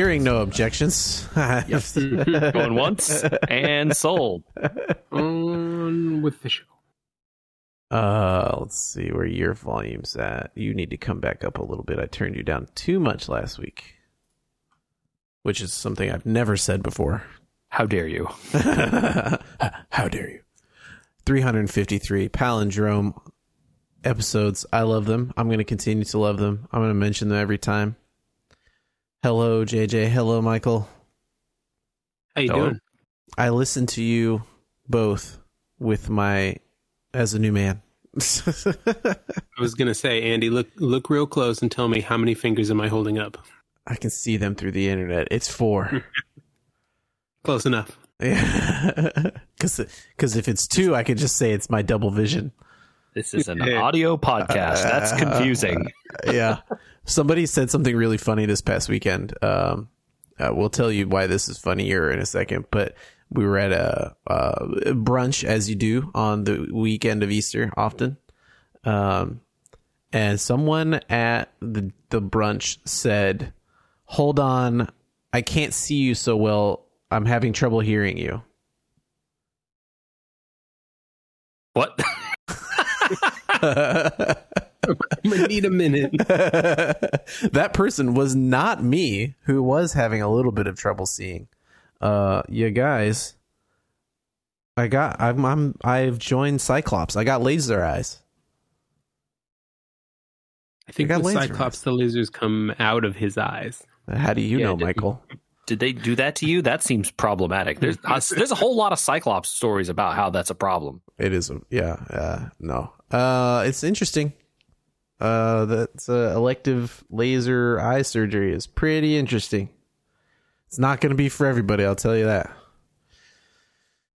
Hearing no objections. Going once and sold. On with the show. Uh, let's see where your volume's at. You need to come back up a little bit. I turned you down too much last week, which is something I've never said before. How dare you? How dare you? 353 palindrome episodes. I love them. I'm going to continue to love them. I'm going to mention them every time. Hello, JJ. Hello, Michael. How you Hello. doing? I listen to you both with my as a new man. I was gonna say, Andy, look look real close and tell me how many fingers am I holding up? I can see them through the internet. It's four. Close enough. Yeah, because if it's two, I could just say it's my double vision. This is an audio podcast. That's confusing. yeah. Somebody said something really funny this past weekend. Um, uh, we'll tell you why this is funnier in a second, but we were at a, uh brunch as you do on the weekend of Easter often. Um, and someone at the, the brunch said, hold on. I can't see you so well. I'm having trouble hearing you. What? I'm gonna need a minute. that person was not me who was having a little bit of trouble seeing. Uh, you guys, I got, I'm, I'm, I've joined Cyclops. I got laser eyes. I think I got the laser Cyclops, the lasers come out of his eyes. How do you Yeah, know, did- Michael? Did they do that to you? That seems problematic. There's uh, there's a whole lot of Cyclops stories about how that's a problem. It is, a, yeah, uh, no. Uh, it's interesting. Uh, that's uh, elective laser eye surgery is pretty interesting. It's not going to be for everybody, I'll tell you that. But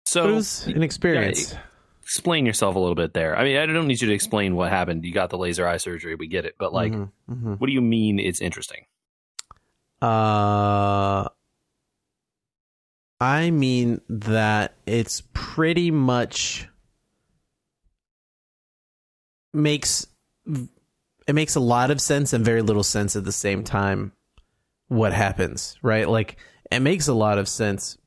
So it was an experience. explain yourself a little bit there. I mean, I don't need you to explain what happened. You got the laser eye surgery, we get it. But like, Mhm, mhm. what do you mean it's interesting? Uh, I mean that it's pretty much makes it makes a lot of sense and very little sense at the same time what happens, right? Like it makes a lot of sense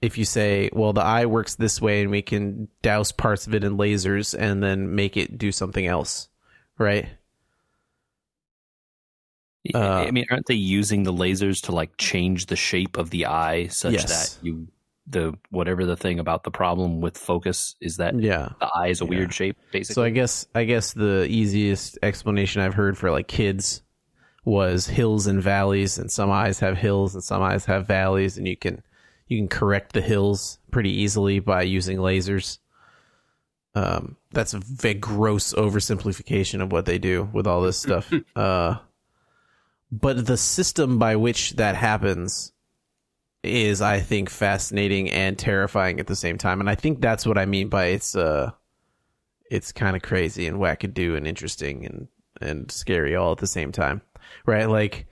if you say, well, the eye works this way and we can douse parts of it in lasers and then make it do something else, right? Uh, I mean, aren't they using the lasers to like change the shape of the eye such Yes. that you the whatever the thing about the problem with focus is that Yeah. the eye is a Yeah. weird shape, basically. So I guess I guess the easiest explanation I've heard for like kids was hills and valleys, and some eyes have hills and some eyes have valleys, and you can you can correct the hills pretty easily by using lasers. Um, that's a very gross oversimplification of what they do with all this stuff. uh, but the system by which that happens is, I think, fascinating and terrifying at the same time, and I think that's what I mean by it's uh it's kind of crazy and wackadoo and interesting and and scary all at the same time, right? Like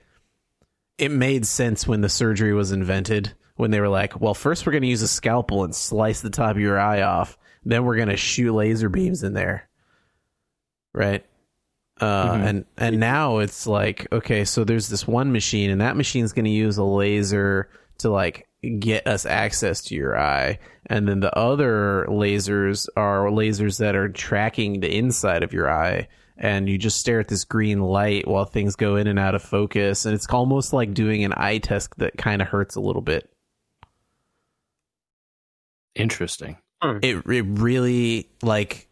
it made sense when the surgery was invented when they were like, well, first we're going to use a scalpel and slice the top of your eye off, then we're going to shoot laser beams in there, right? Uh, and and now it's like okay, so there's this one machine, and that machine's going to use a laser to like get us access to your eye, and then the other lasers are lasers that are tracking the inside of your eye, and you just stare at this green light while things go in and out of focus, and it's almost like doing an eye test that kind of hurts a little bit. Interesting. Hmm. it it really like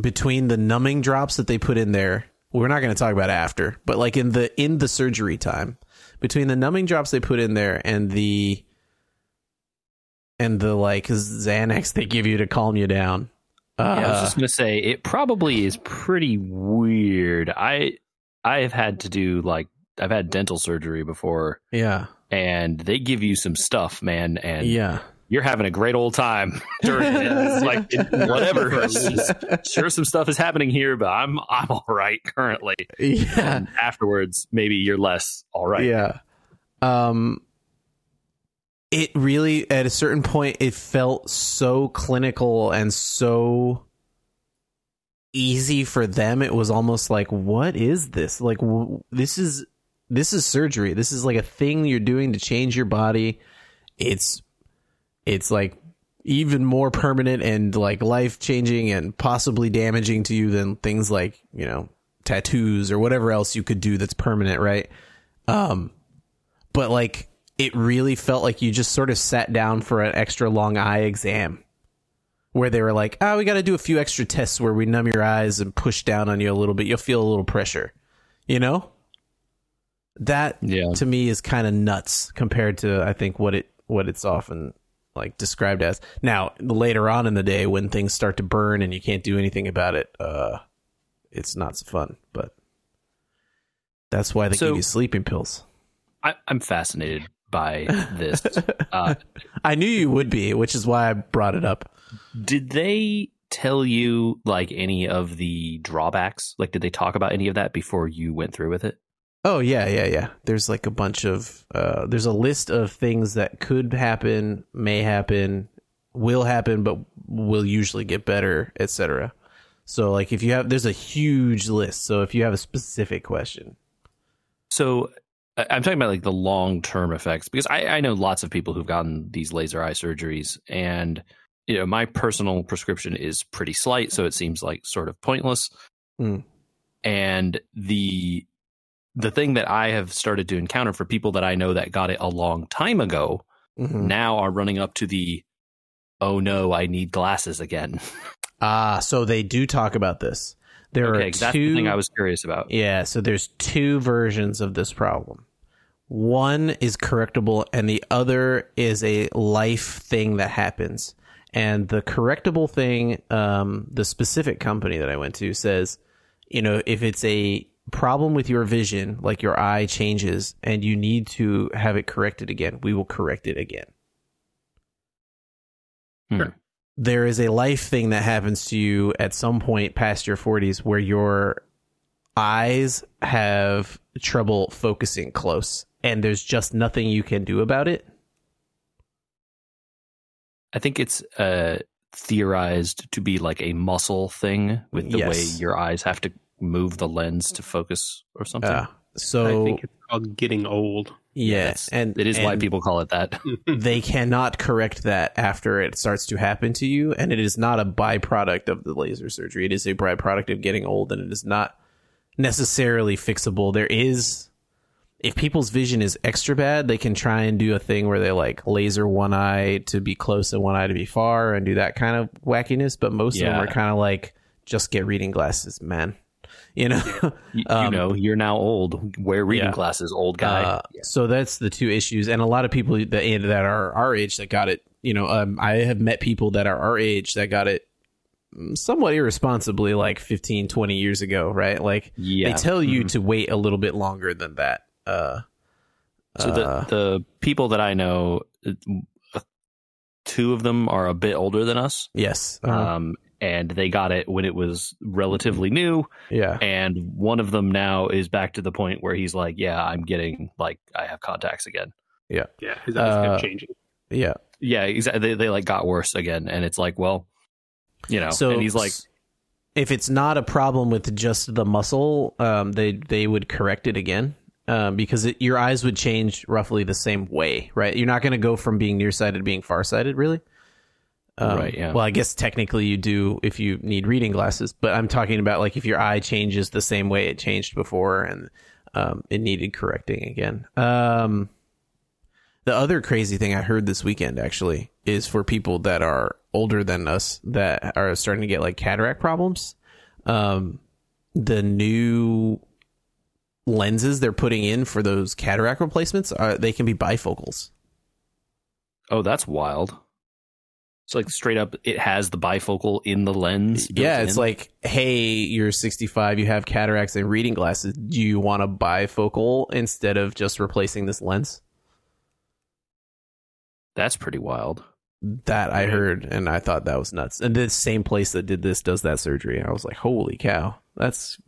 between the numbing drops that they put in there we're not going to talk about after but like in the in the surgery time between the numbing drops they put in there and the and the like xanax they give you to calm you down uh, Yeah, I was just gonna say it probably is pretty weird. I I have had to do like I've had dental surgery before, yeah. And they give you some stuff, man, and yeah you're having a great old time during it. It's like it- whatever. Just- sure, some stuff is happening here, but I'm I'm all right currently. yeah And afterwards, maybe you're less all right. Yeah. Um it really at a certain point it felt so clinical and so easy for them it was almost like what is this like w- this is this is surgery. This is like a thing you're doing to change your body. It's it's like even more permanent and like life changing and possibly damaging to you than things like, you know, tattoos or whatever else you could do that's permanent, right? Um but like it really felt like you just sort of sat down for an extra long eye exam where they were like, "Oh, we got to do a few extra tests where we numb your eyes and push down on you a little bit. You'll feel a little pressure." You know? That Yeah. to me is kind of nuts compared to I think what it what it's often like described as. Now, later on in the day when things start to burn and you can't do anything about it, uh it's not so fun, but that's why they So- give you sleeping pills. I, I'm fascinated by this. uh, I knew you would be, which is why I brought it up. did they tell you like any of the drawbacks? Like, did they talk about any of that before you went through with it? Oh yeah, yeah, yeah. There's like a bunch of uh there's a list of things that could happen, may happen, will happen, but will usually get better, etc. So like if you have there's a huge list. So if you have a specific question. So I'm talking about like the long term effects because I, I know lots of people who've gotten these laser eye surgeries, and you know my personal prescription is pretty slight, so it seems like sort of pointless. Mm. And the the thing that I have started to encounter for people that I know that got it a long time ago Mhm. now are running up to the oh no, I need glasses again. Ah, so they do talk about this. There okay, are that's two the thing I was curious about. Yeah, so there's two versions of this problem. One is correctable and the other is a life thing that happens. And the correctable thing, um, the specific company that I went to says, you know, if it's a problem with your vision, like your eye changes and you need to have it corrected again, we will correct it again. Hmm. Sure. There is a life thing that happens to you at some point past your 40s where your eyes have trouble focusing close and there's just nothing you can do about it. I think it's uh, theorized to be like a muscle thing with the Yes. way your eyes have to move the lens to focus or something. Uh, so I think it's called getting old. yeah, It's- and it is why people call it that. they cannot correct that after it starts to happen to you, and it is not a byproduct of the laser surgery. It is a byproduct of getting old, and it is not necessarily fixable. There is, if people's vision is extra bad, they can try and do a thing where they like laser one eye to be close and one eye to be far, and do that kind of wackiness. But most of them are kind of like just get reading glasses, man. You know. You, you Um, know, you're now old. Wear reading yeah. glasses, old guy. Uh, So that's the two issues, and a lot of people that that are our age that got it. You know, um, I have met people that are our age that got it mm, somewhat irresponsibly, like 15, 20 years ago, right? Like yeah. they tell you Mhm. to wait a little bit longer than that. Uh, So the uh, the people that I know, uh, two of them are a bit older than us, yes, uh, um, and they got it when it was relatively new. yeah, And one of them now is back to the point where he's like, "Yeah, I'm getting like I have contacts again." Yeah, Yeah. his eyes Uh, kept changing. yeah. Yeah, exactly. They, they like got worse again, and it's like, well, you know. So and he's like, if it's not a problem with just the muscle, um, they they would correct it again. Um, because it, your eyes would change roughly the same way, right? You're not going to go from being nearsighted to being farsighted, really. Um, Right, yeah. Well, I guess technically you do if you need reading glasses, but I'm talking about like if your eye changes the same way it changed before and um, it needed correcting again. Um, the other crazy thing I heard this weekend actually is for people that are older than us that are starting to get like cataract problems. Um, the new lenses they're putting in for those cataract replacements are they can be bifocals. "Oh, that's wild." It's like straight up, it has the bifocal in the lens. Yeah, it's in. like, hey, you're 65, you have cataracts and reading glasses. Do you want a bifocal instead of just replacing this lens? that's pretty wild. That I heard, and I thought that was nuts. And the same place that did this does that surgery. I was like, holy cow, that's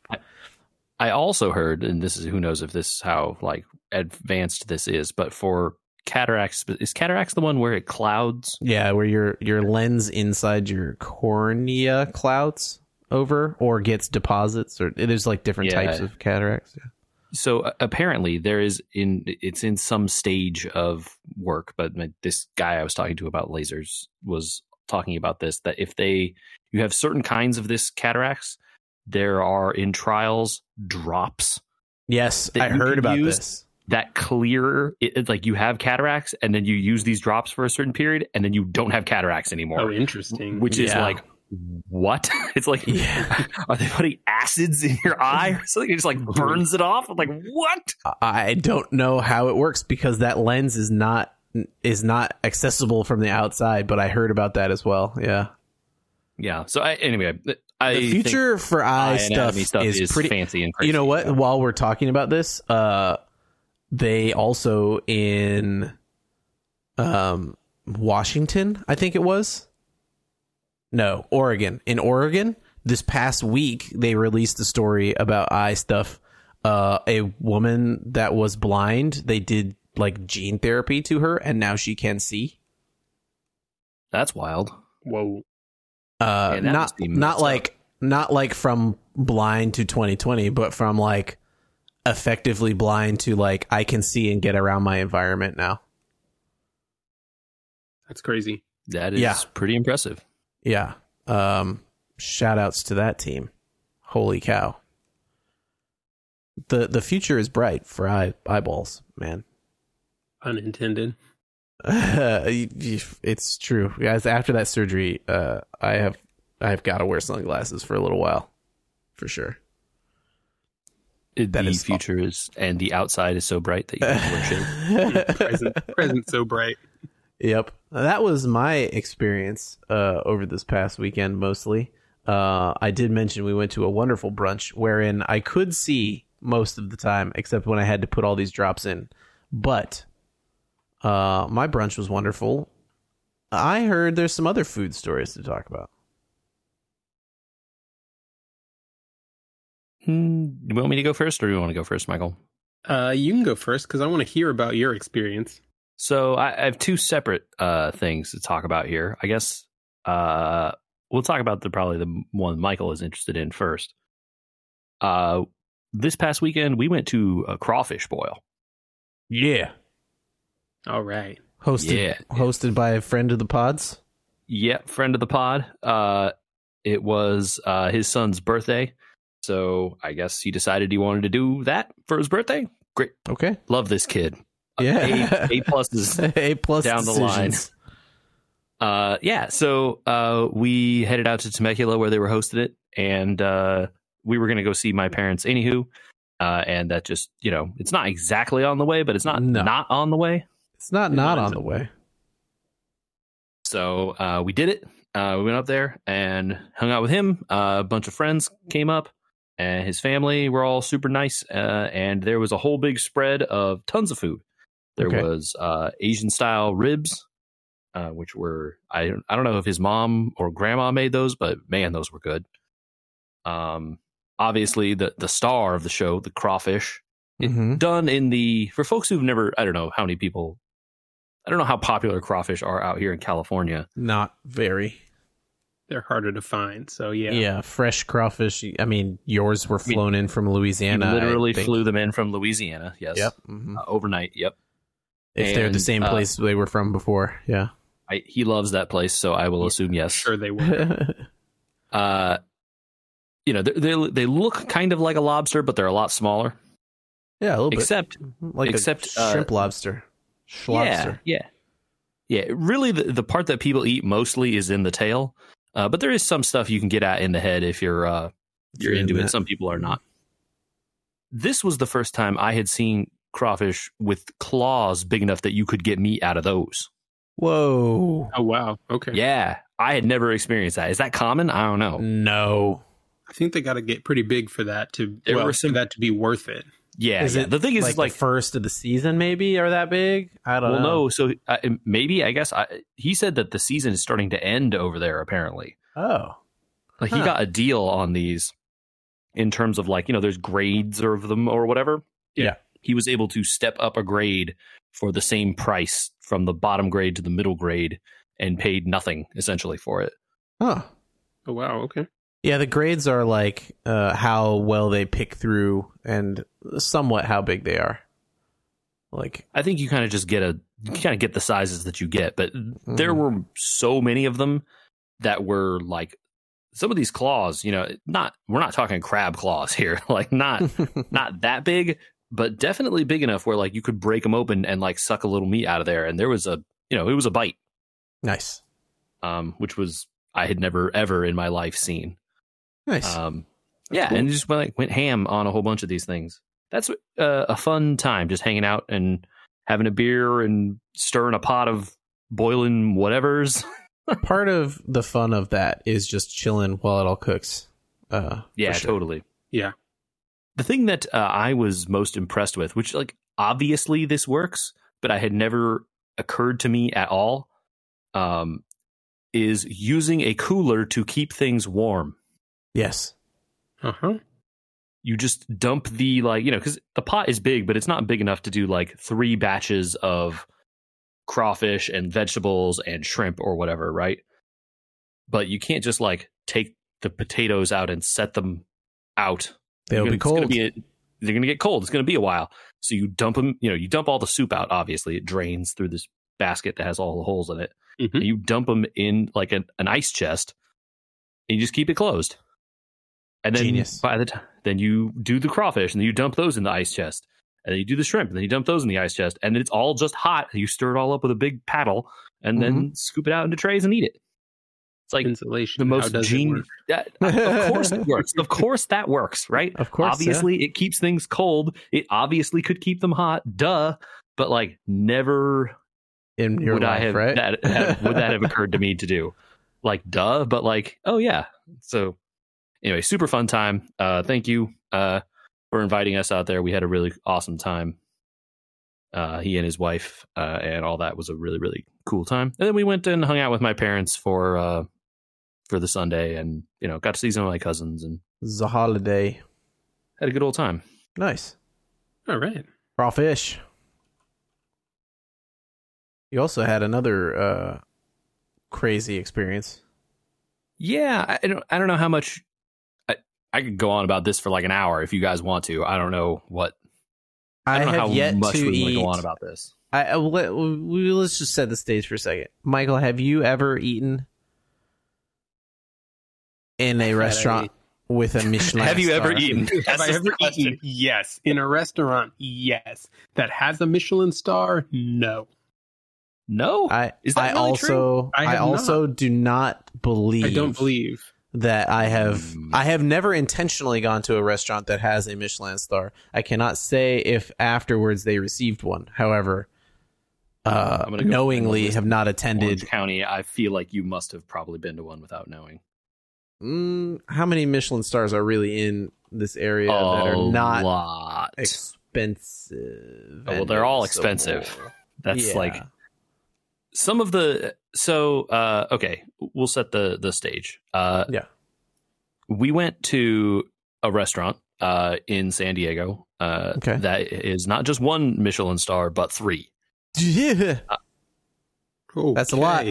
I also heard, and this is who knows if this is how like advanced this is, but for cataracts, is cataracts the one where it clouds? yeah, where your your lens inside your cornea clouds over or gets deposits, or there's like different Yeah. types of cataracts. Yeah. so uh, apparently there is in it's in some stage of work, but my- this guy I was talking to about lasers was talking about this that if they you have certain kinds of this cataracts, there are in trials drops Yes, I heard about use- this. That clear it, it's like you have cataracts and then you use these drops for a certain period and then you don't have cataracts anymore. Oh, interesting. which is like what? It's like Yeah. are they putting acids in your eye or something? It just like burns it off. I'm like, what? I don't know how it works because that lens is not is not accessible from the outside, but I heard about that as well. Yeah. Yeah. So I, anyway, I The future for eye eye stuff, stuff is, is, pretty fancy and crazy. You know what? While we're talking about this, uh, they also in um, Washington, I think it was. No, Oregon. In Oregon, this past week, they released a story about eye stuff. Uh, a woman that was blind, they did like gene therapy to her, and now she can see. That's wild. Whoa. Uh, Man, that not not messed like not like from blind to 2020, but from like effectively blind to like I can see and get around my environment now. That's crazy. That is Yeah. pretty impressive. Yeah. Um, shout outs to that team. Holy cow. The the future is bright for eye, eyeballs, man. Unintended. it's true, guys. After that surgery, uh, I have I've got to wear sunglasses for a little while, for sure. It- That the is- future is and the outside is so bright that you can wear shade. present, present so bright. Yep. That was my experience uh, over this past weekend mostly. Uh, I did mention we went to a wonderful brunch wherein I could see most of the time, except when I had to put all these drops in. But uh, my brunch was wonderful. I heard there's some other food stories to talk about. Hmm, do you want me to go first, or do you want to go first, Michael? Uh, you can go first because I want to hear about your experience. So I, I have two separate uh, things to talk about here. I guess uh, we'll talk about the probably the one Michael is interested in first. Uh, this past weekend we went to a crawfish boil. Yeah. All right. Hosted Yeah. hosted by a friend of the pods. Yep, friend of the pod. Uh, it was uh, his son's birthday, so I guess he decided he wanted to do that for his birthday. Great, Okay. love this kid. Yeah. A, a plus is A plus down the line. Uh, yeah. So uh, we headed out to Temecula where they were hosting it, and uh, we were going to go see my parents. Anywho, uh, and that just you know, it's not exactly on the way, but it's not No. not on the way. It's not not on the way. So uh, we did it. Uh, we went up there and hung out with him. Uh, a bunch of friends came up, and his family were all super nice. Uh, and there was a whole big spread of tons of food. There Okay. was uh, Asian style ribs, uh, which were I I don't know if his mom or grandma made those, but man, those were good. Um, obviously the the star of the show, the crawfish, It- Mhm. done in the for folks who've never I don't know how many people I don't know how popular crawfish are out here in California. Not very. They're harder to find. So yeah. Yeah. fresh crawfish. I mean, yours were mean, flown in from Louisiana. I literally flew them in from Louisiana. Yes. Yep. mhm. Uh, overnight. Yep. If they're the and, same uh, place they were from before, yeah. I, he loves that place, so I will assume yes. Sure they were. Uh, you know, they they they look kind of like a lobster, but they're a lot smaller. yeah, a little Except, bit. Like except, a uh, shrimp lobster. Schlobster. yeah, yeah, yeah. Really, the the part that people eat mostly is in the tail. Uh, but there is some stuff you can get at in the head if you're uh, you're You're into in it. that. Some people are not. This was the first time I had seen crawfish with claws big enough that you could get meat out of those. Whoa. oh wow. Okay. Yeah, I had never experienced that. Is that common? I don't know. No. I think they got to get pretty big for that to There well, were some- for that to be worth it. Yeah, Is yeah. it the thing is, like, like the first of the season maybe are that big? I don't well, know. no. So uh, maybe I guess I, he said that the season is starting to end over there. Apparently, Oh. like he got a deal on these in terms of like you know there's grades of them or whatever. Yeah. he was able to step up a grade for the same price from the bottom grade to the middle grade and paid nothing essentially for it. Huh. Oh wow. Okay. Yeah, the grades are like uh, how well they pick through and somewhat how big they are. Like, I think you kind of just get a you kind of get the sizes that you get, but there Mm. were so many of them that were like some of these claws. You know, not we're not talking crab claws here, like not not that big, but definitely big enough where like you could break them open and like suck a little meat out of there, and there was a you know it was a bite, nice, um, which was I had never ever in my life seen. Nice. Um, yeah, cool. and just went, like went ham on a whole bunch of these things. That's uh, a fun time, just hanging out and having a beer and stirring a pot of boiling whatever's. Part of the fun of that is just chilling while it all cooks. Uh, yeah, sure. totally. Yeah. The thing that uh, I was most impressed with, which like obviously this works, but I had never occurred to me at all, um, is using a cooler to keep things warm. Yes. Uh huh. you just dump the like you know because the pot is big but it's not big enough to do like three batches of crawfish and vegetables and shrimp or whatever right but you can't just like take the potatoes out and set them out They'll You're be gonna- it's gonna cold. be a- they're gonna get cold it's gonna be a while so you dump them you know you dump all the soup out obviously it drains through this basket that has all the holes in it Mhm. and you dump them in like an, an ice chest and you just keep it closed and then Genius. by the time then you do the crawfish and then you dump those in the ice chest and then you do the shrimp and then you dump those in the ice chest and it's all just hot you stir it all up with a big paddle and then Mm-hmm. scoop it out into trays and eat it it's like Insulation. the most genius work? of course it works of course that works right Of course. obviously it keeps things cold it obviously could keep them hot duh but like never in your would life, I have, right? that have, would that have occurred to me to do? Like, duh, but like, oh yeah. So anyway, super fun time. Uh, thank you uh, for inviting us out there. We had a really awesome time. Uh, he and his wife uh, and all that was a really really cool time. And then we went and hung out with my parents for uh, for the Sunday, and you know, got to see some of my cousins and It's a holiday. had a good old time. Nice. All right. Raw fish. You also had another uh, crazy experience. Yeah, I I don't I don't know how much. I I could go on about this for like an hour if you guys want to. I don't know what I I, don't know have how yet much to we want eat. to go on about this. I, uh, I let, we, let's just set the stage for a second. Michael, have you ever eaten in a Had restaurant with a Michelin? Have you ever star? eaten? Have That's I ever eaten? Yes. In a restaurant? Yes. That has a Michelin star? No. No. I Is that I really also I I, have also do not believe I don't believe. That I have Hmm. I have never intentionally gone to a restaurant that has a Michelin star. I cannot say if afterwards they received one. However, uh, go knowingly have not Orange attended. County. I feel like you must have probably been to one without knowing. Mm, how many Michelin stars are really in this area that are not lot. expensive? Oh, well, they're all expensive. That's Yeah. like some of the. So uh, okay, we'll set the the stage. Uh, Yeah. we went to a restaurant uh, in San Diego. Uh, Okay. that is not just one Michelin star, but three. Yeah. That's a lot.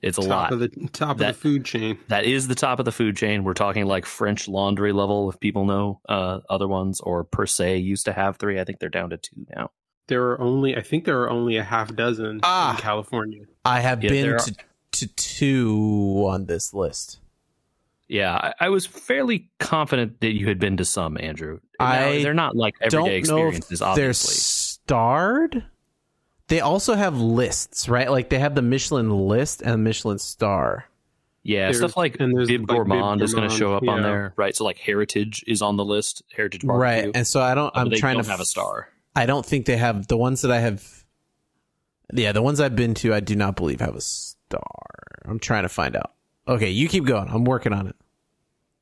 It's a top lot. of the top That- of the food chain. that is the top of the food chain. We're talking like French Laundry level, if people know uh, other ones, or Per Se used to have three. I think they're down to two now. There are only I think there are only a half dozen Ah. in California. I have Yeah, been to, to two on this list. Yeah, I, I was fairly confident that you had been to some, Andrew. Now, I they're not like Don't everyday know if experiences, they're starred. They also have lists, right? Like they have the Michelin list and Michelin star. Yeah, There's- stuff like and there's, Bib like, Bib Gourmand is going to show up on there, right? So like Heritage is on the list. Heritage Barbecue. Right. And so I don't I'm they trying don't to have a f- star. I don't think they have the ones that I have Yeah, the ones I've been to I do not believe have a star. I'm trying to find out. Okay, you keep going. I'm working on it.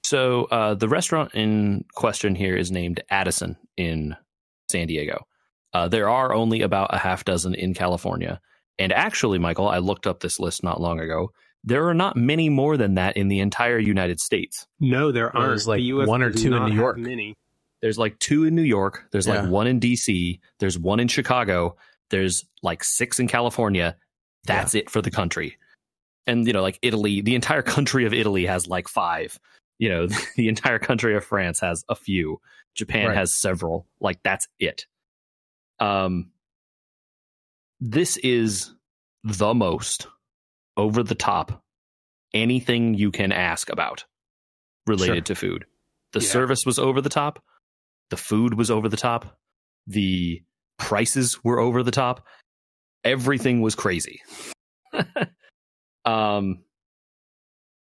So uh, the restaurant in question here is named Addison in San Diego. Uh, there are only about a half dozen in California. And actually, Michael, I looked up this list not long ago. There are not many more than that in the entire United States. No, there aren't. There's, like, the US one or two in New York. Many. There's like two in New York. There's Yeah. like one in DC. There's one in Chicago. There's like six in California. That's it for the country. And, you know, like Italy, the entire country of Italy has like five. You know, the entire country of France has a few. Japan Right. has several. Like that's it. Um, this is the most over the top anything you can ask about related to food. The Yeah. service was over the top. The food was over the top. The prices were over the top. Everything was crazy. um,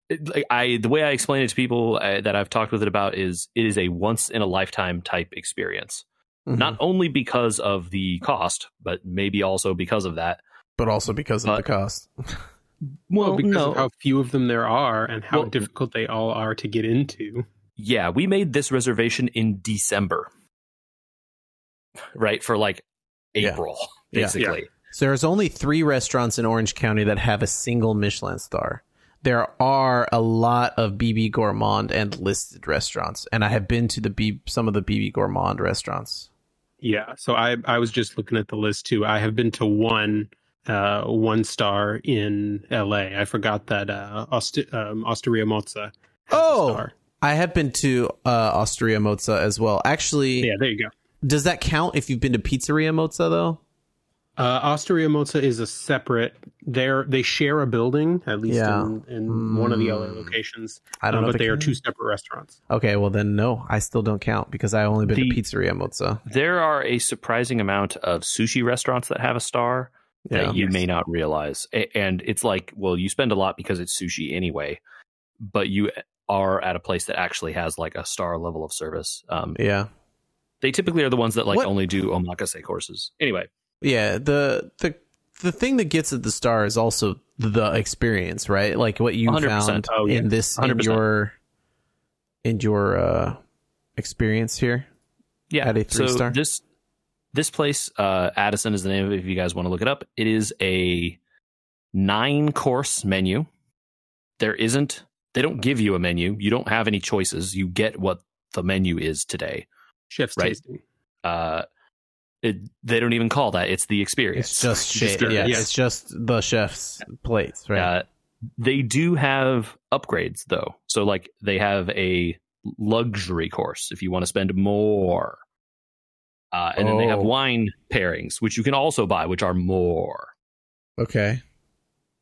it- I the way I explain it to people uh, that I've talked with it about is it is a once in a lifetime type experience. Mhm. Not only because of the cost, but maybe also because of that. but also because of the cost. Well, because no. of how few of them there are and how Well- difficult they all are to get into. Yeah, we made this reservation in December. Right? For like April, Yeah. basically. So there's only three restaurants in Orange County that have a single Michelin star. There are a lot of Bib Gourmand and listed restaurants, and I have been to the B, some of the Bib Gourmand restaurants. Yeah. So I I was just looking at the list too. I have been to one uh one star in LA. I forgot that uh Ost- um, Osteria Mozza has a Oh! Star. I have been to uh, Osteria Mozza as well. Actually, Yeah, there you go. does that count if you've been to Pizzeria Mozza though? Uh, Osteria Mozza is a separate. They're they share a building at least Yeah. in, in one of the LA Mm. locations. I don't uh, know, but it they are two separate restaurants. Okay, well then no, I still don't count because I only been The- to Pizzeria Mozza. There are a surprising amount of sushi restaurants that have a star Yeah, that you Yes. may not realize. And it's like, well, you spend a lot because it's sushi anyway, but you are at a place that actually has like a star level of service. Um, yeah, they typically are the ones that like What- only do omakase courses. Anyway, yeah. The the the thing that gets at the star is also the experience, right? Like what you 100%. found Oh, yeah. in this in 100%. your in your uh, experience here. yeah. At a three so star? This this place, uh, Addison is the name of it. If you guys want to look it up, it is a nine course menu. There isn't. They don't give you a menu. You don't have any choices. You get what the menu is today. Chef's Right. tasting. Uh, it, they don't even call that. It's the experience. It's just You shit. Yeah, yeah. it's just the chef's plates, right? Uh, they do have upgrades though. So like they have a luxury course if you want to spend more. Uh, and then they have Oh. wine pairings, which you can also buy, which are more. okay.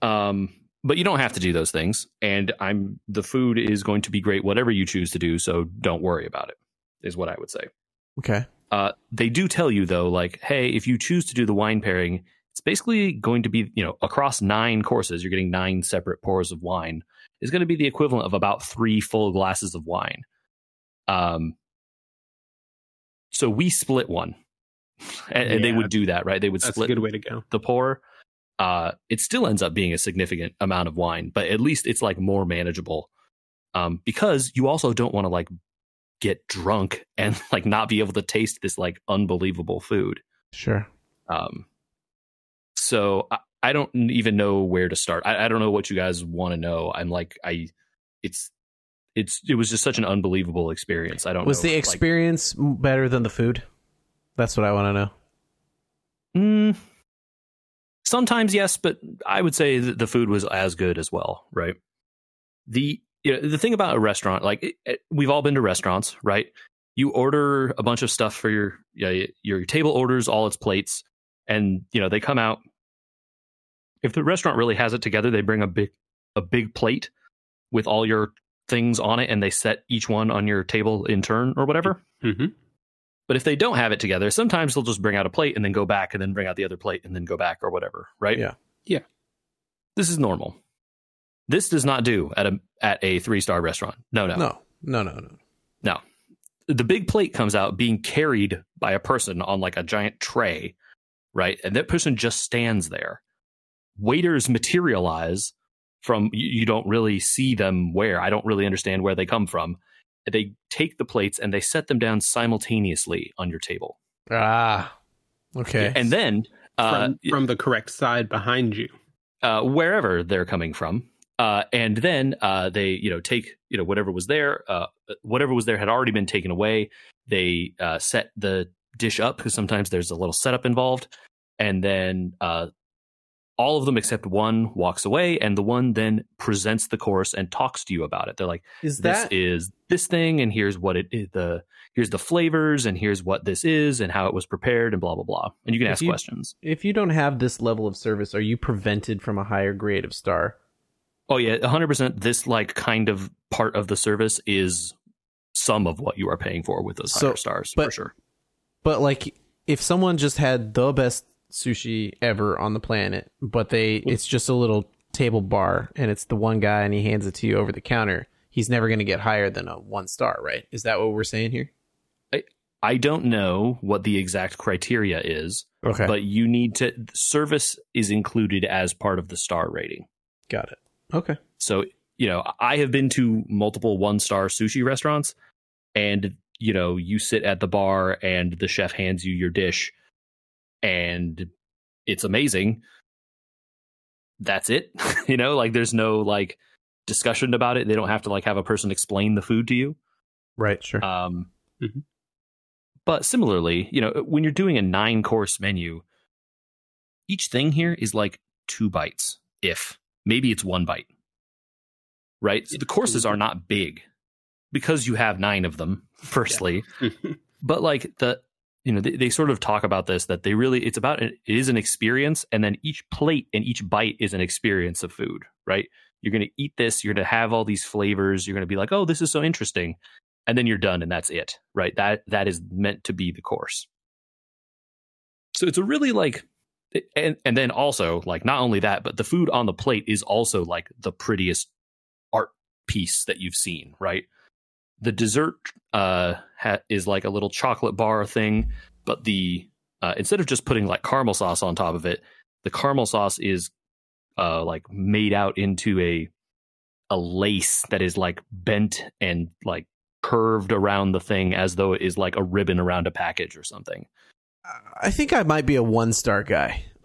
Um, but you don't have to do those things. And I'm the food is going to be great, whatever you choose to do. So don't worry about it. Is what I would say. Okay. Uh, they do tell you though, like, hey, if you choose to do the wine pairing, it's basically going to be, you know, across nine courses, you're getting nine separate pours of wine. Is going to be the equivalent of about three full glasses of wine. Um, so we split one, and, and they would do that, right? They would That's a split good way to go. the pour. Uh, it still ends up being a significant amount of wine, but at least it's like more manageable. Um, because you also don't want to like get drunk and like not be able to taste this like unbelievable food. Sure. Um, so I, I don't even know where to start. I, I don't know what you guys want to know. I'm like, I, it's, it's, it was just such an unbelievable experience. I don't know. Was know, the experience m better than the food? That's what I want to know. Mm, sometimes yes, but I would say the food was as good as well, right? The you know, the thing about a restaurant, like it, it- we've all been to restaurants, right? You order a bunch of stuff for your yeah, your table orders all its plates, and you know they come out. If the restaurant really has it together, they bring a big a big plate with all your things on it, and they set each one on your table in turn or whatever. hmm But if they don't have it together, sometimes they'll just bring out a plate and then go back and then bring out the other plate and then go back or whatever, right? Yeah. Yeah. This is normal. This does not do at a at a three star restaurant. No, no, No, no, no, no. no. The big plate comes out being carried by a person on like a giant tray, right? And that person just stands there. Waiters materialize from you, you don't really see them where. I don't really understand where they come from. They take the plates and they set them down simultaneously on your table. Ah. Okay. And then uh, From, from the correct side behind you. uh, wherever they're coming from. Uh, and then uh, they, you know, take you know whatever was there, uh, whatever was there had already been taken away. They uh, set the dish up because sometimes there's a little setup involved, and then uh, all of them except one walks away, and the one then presents the course and talks to you about it. They're like, Is that- "This is this thing, and here's what it is. The here's the flavors, and here's what this is, and how it was prepared, and blah blah blah." And you can If ask you- questions. if you don't have this level of service, are you prevented from a higher grade of star? Oh yeah, hundred percent. This like kind of part of the service is some of what you are paying for with those So- higher stars for but- sure. But like, if someone just had the best sushi ever on the planet, but they it's just a little table bar and it's the one guy and he hands it to you over the counter, he's never going to get higher than a one star, right? Is that what we're saying here? I I don't know what the exact criteria is, Okay, but you need to service is included as part of the star rating. got it. Okay, So, you know, I have been to multiple one star sushi restaurants and, you know, you sit at the bar and the chef hands you your dish and it's amazing. That's it. you know, like there's no like discussion about it. They don't have to like have a person explain the food to you. right, sure. Um, Mhm. But similarly, you know, when you're doing a nine course menu, each thing here is like two bites, if maybe it's one bite, right? So the courses are not big because you have nine of them, firstly. But like the, you know, they, they sort of talk about this that they really, it's about, it is an experience. And then each plate and each bite is an experience of food, right? You're going to eat this, you're going to have all these flavors, you're going to be like, oh, this is so interesting and then you're done and that's it right that that is meant to be the course so it's a really like and and then also like not only that but the food on the plate is also like the prettiest art piece that you've seen right the dessert uh ha- is like a little chocolate bar thing but the uh, instead of just putting like caramel sauce on top of it the caramel sauce is uh like made out into a a lace that is like bent and like curved around the thing as though it is like a ribbon around a package or something. I think I might be a one star guy.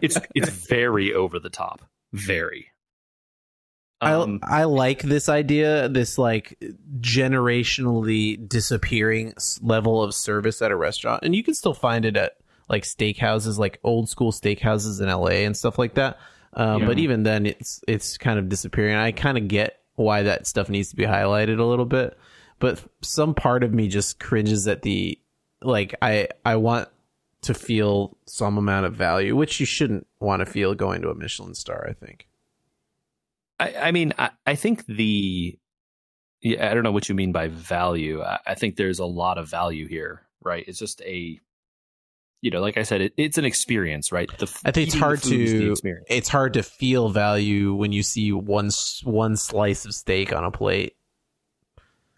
It's it's very over the top, very. Um, I I like this idea, this like generationally disappearing level of service at a restaurant, and you can still find it at like steakhouses, like old school steakhouses in LA and stuff like that. Um, Yeah. But even then, it's it's kind of disappearing. I kind of get why that stuff needs to be highlighted a little bit, but some part of me just cringes at the like I I want to feel some amount of value, which you shouldn't want to feel going to a Michelin star. I think. I, I mean, I, I think the yeah, I don't know what you mean by value. I, I think there's a lot of value here, right? It's just a you know, like I said, it, it's an experience, right? The, I think it's hard food is the to it's hard to feel value when you see one one slice of steak on a plate.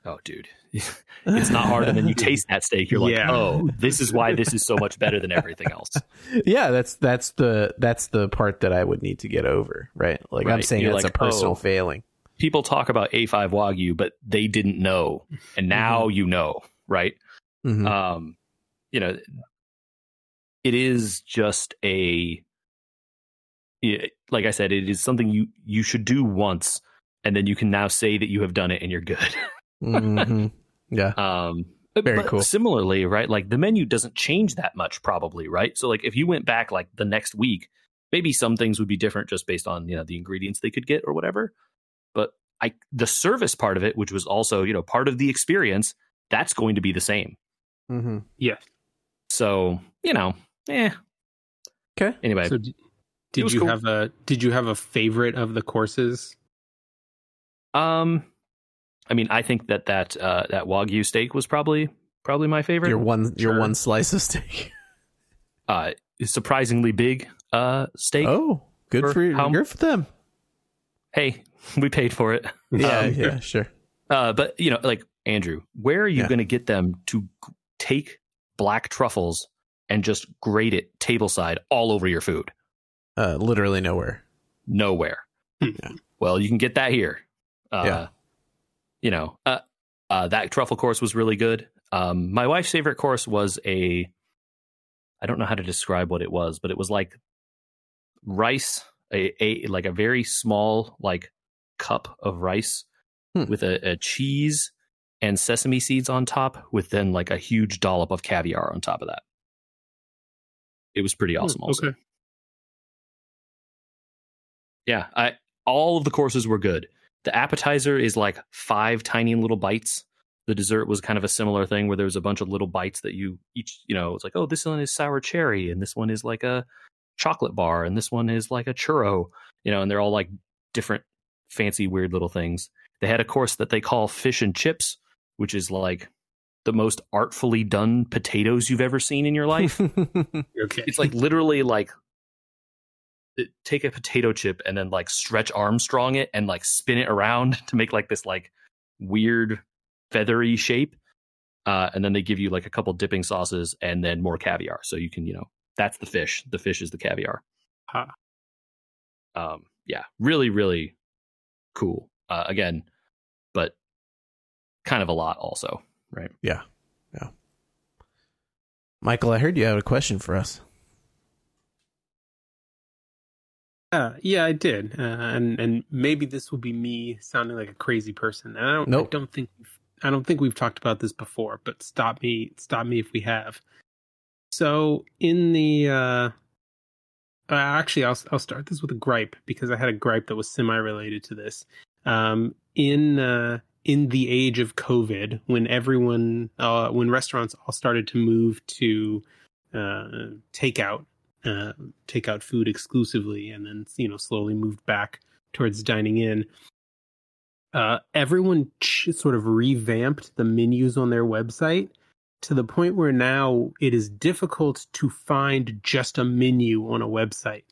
Oh, dude. it's not hard. And then you taste that steak. You're like, Yeah. oh, this is why this is so much better than everything else. yeah, that's that's the that's the part that I would need to get over, right? Like I'm saying that's like, a personal oh. failing. People talk about A5 Wagyu, but they didn't know. And now you know, right? Mhm. Um, you know, it is just a, like I said, it is something you, you should do once. And then you can now say that you have done it and you're good. Mhm. Yeah. Um, Very but cool. Similarly, right? Like the menu doesn't change that much, probably, right? So, like, if you went back like the next week, maybe some things would be different just based on you know the ingredients they could get or whatever. But I, the service part of it, which was also you know part of the experience, that's going to be the same. Mhm. Yeah. So you know, yeah. Okay. Anyway, So d- did you cool. have a did you have a favorite of the courses? um, I mean, I think that that uh, that wagyu steak was probably probably my favorite. Your one your Sure. one slice of steak. uh, surprisingly big uh steak. Oh, good For for you. how- Good for them. Hey, we paid for it. Yeah, Um, yeah, sure. Uh, but you know, like Andrew, where are you Yeah. going to get them to take black truffles and just grate it tableside all over your food? Uh, literally nowhere. Nowhere. Yeah. Well, you can get that here. Uh, Yeah. You know, uh, uh, that truffle course was really good. Um, my wife's favorite course was a. I don't know how to describe what it was, but it was like rice, a, a like a very small like cup of rice Hmm. with a, a cheese and sesame seeds on top, with then like a huge dollop of caviar on top of that. It was pretty awesome. also. Okay. Yeah, I all of the courses were good. The appetizer is like five tiny little bites. The dessert was kind of a similar thing where there was a bunch of little bites that you each, you know, it's like, oh, this one is sour cherry, and this one is like a chocolate bar, and this one is like a churro, you know, and they're all like different fancy, weird little things. They had a course that they call fish and chips, which is like the most artfully done potatoes you've ever seen in your life. Okay. it's like literally like take a potato chip and then like stretch Armstrong it and like spin it around to make like this like weird feathery shape. Uh, and then they give you like a couple dipping sauces and then more caviar. So you can, you know, that's the fish. The fish is the caviar. Huh. Um, yeah, really, really cool. Uh, again, but kind of a lot also, right? yeah. Yeah. Michael, I heard you had a question for us. Uh, yeah, I did, uh, and and maybe this will be me sounding like a crazy person. And I don't, Nope. I don't think, I don't think we've talked about this before. But stop me, stop me if we have. So in the, uh, uh, actually, I'll I'll start this with a gripe because I had a gripe that was semi-related to this. Um, in uh, in the age of COVID, when everyone, uh, when restaurants all started to move to uh, takeout uh, take out food exclusively and then you know slowly moved back towards dining in. Uh, everyone ch- sort of revamped the menus on their website to the point where now it is difficult to find just a menu on a website.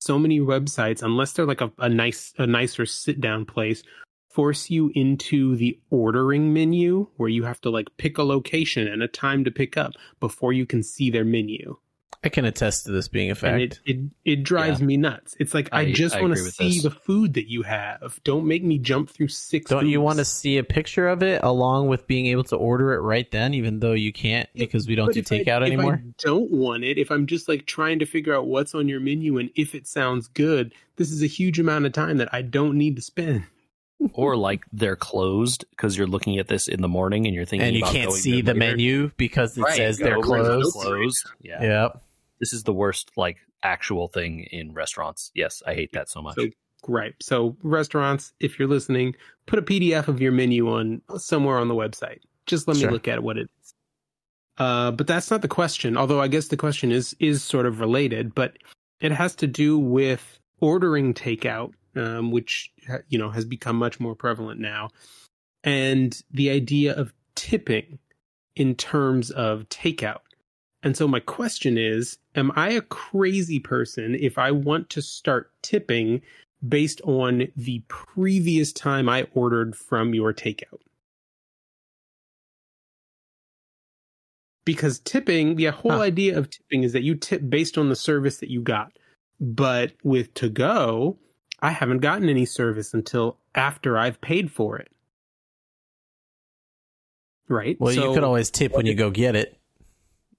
So many websites unless they're like a, a nice a nicer sit down place force you into the ordering menu where you have to like pick a location and a time to pick up before you can see their menu I can attest to this being a fact. and it, it it drives me nuts. It's like I, I- just want to see this. the food that you have. Don't make me jump through six. Don't you want to see a picture of it along with being able to order it right then, even though you can't Yeah, because we don't But do if I- takeout if anymore? I don't want it. If I'm just like trying to figure out what's on your menu and if it sounds good, this is a huge amount of time that I don't need to spend. or like they're closed because you're looking at this in the morning and you're thinking And you about can't going see the later. menu because it Right, says they're over and closed. closed. Yeah. Yep. This is the worst like actual thing in restaurants. Yes, I hate that so much. So gripe. So restaurants, if you're listening, put a PDF of your menu on somewhere on the website. Just let me Sure. look at what it is. Uh, but that's not the question. Although I guess the question is is sort of related, but it has to do with ordering takeout, um, which you know has become much more prevalent now, and the idea of tipping in terms of takeout. And so my question is, am I a crazy person if I want to start tipping based on the previous time I ordered from your takeout? Because tipping, the whole Huh. idea of tipping is that you tip based on the service that you got. But with to go, I haven't gotten any service until after I've paid for it. Right? Well, you So- could always tip when you go get it,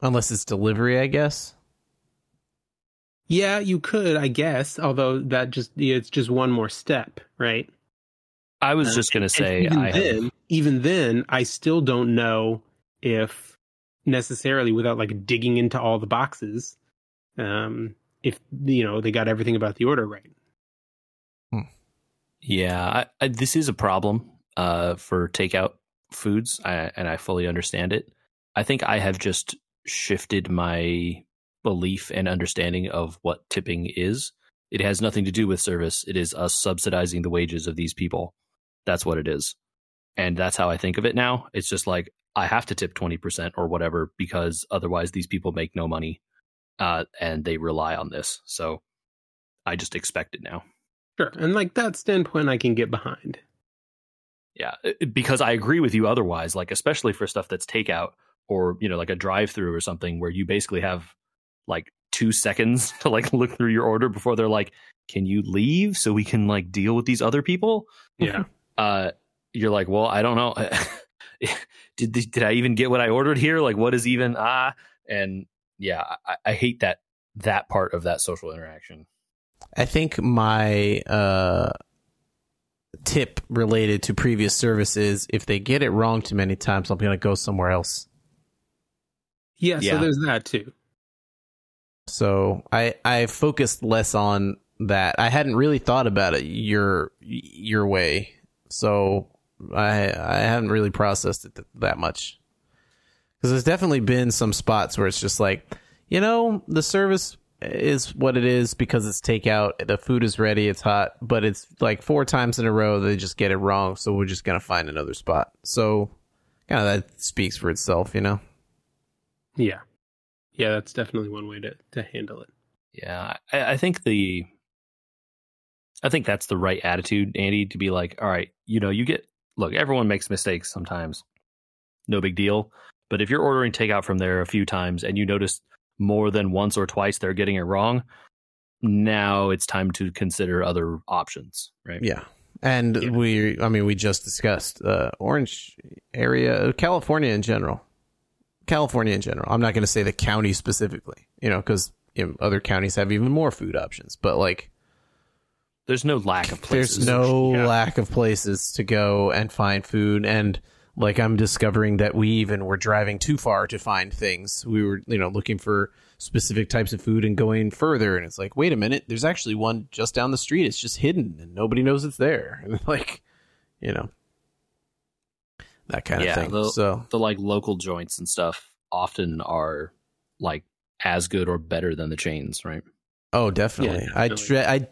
unless it's delivery, I guess. Yeah, you could, I guess. Although that just it's just one more step, right? I was just going to say, even I then, have, even then, I still don't know if necessarily without like digging into all the boxes, um, if you know they got everything about the order right. yeah, I, I, this is a problem uh, for takeout foods, I, and I fully understand it. I think I have just shifted my belief and understanding of what tipping is. It has nothing to do with service. It is us subsidizing the wages of these people. That's what it is. And that's how I think of it now. It's just like I have to tip 20% or whatever because otherwise these people make no money uh, and they rely on this. So I just expect it now. Sure, and like that standpoint, I can get behind. Yeah, because I agree with you otherwise, like especially for stuff that's takeout or, you know, like a drive-through or something where you basically have like 2 seconds to like look through your order before they're like, "Can you leave so we can like deal with these other people?" Yeah, uh, you're like, well, I don't know. did the, did I even get what I ordered here? Like, what is even ah? And yeah, I, I hate that that part of that social interaction. I think my uh, tip related to previous services, if they get it wrong too many times, I'm going to go somewhere else. yeah. Yeah. So there's that too. So I I focused less on that I hadn't really thought about it your your way. So I I haven't really processed it th- that much. Cuz there's definitely been some spots where it's just like, you know, the service is what it is because it's takeout, the food is ready, it's hot, but it's like four times in a row they just get it wrong, so we're just going to find another spot. So kind of that speaks for itself, you know. Yeah, yeah, that's definitely one way to to handle it. Yeah, I, I think the, I think that's the right attitude, Andy, to be like, all right, you know, you get look, everyone makes mistakes sometimes, no big deal. But if you're ordering takeout from there a few times and you notice more than once or twice they're getting it wrong, now it's time to consider other options, right? Yeah. And Yeah. we, I mean, we just discussed uh, Orange area, California in general. California in general. I'm not going to say the county specifically, you know, because you know, other counties have even more food options. But like, There's no lack of places. there's no Yeah. lack of places to go and find food. And like, I'm discovering that we even were driving too far to find things. We were, you know, looking for specific types of food and going further. And it's like, wait a minute, there's actually one just down the street. It's just hidden and nobody knows it's there. And like, you know, that kind of thing. the- so, the like local joints and stuff often are like as good or better than the chains, right? oh, definitely. Yeah, I, definitely. tre- I,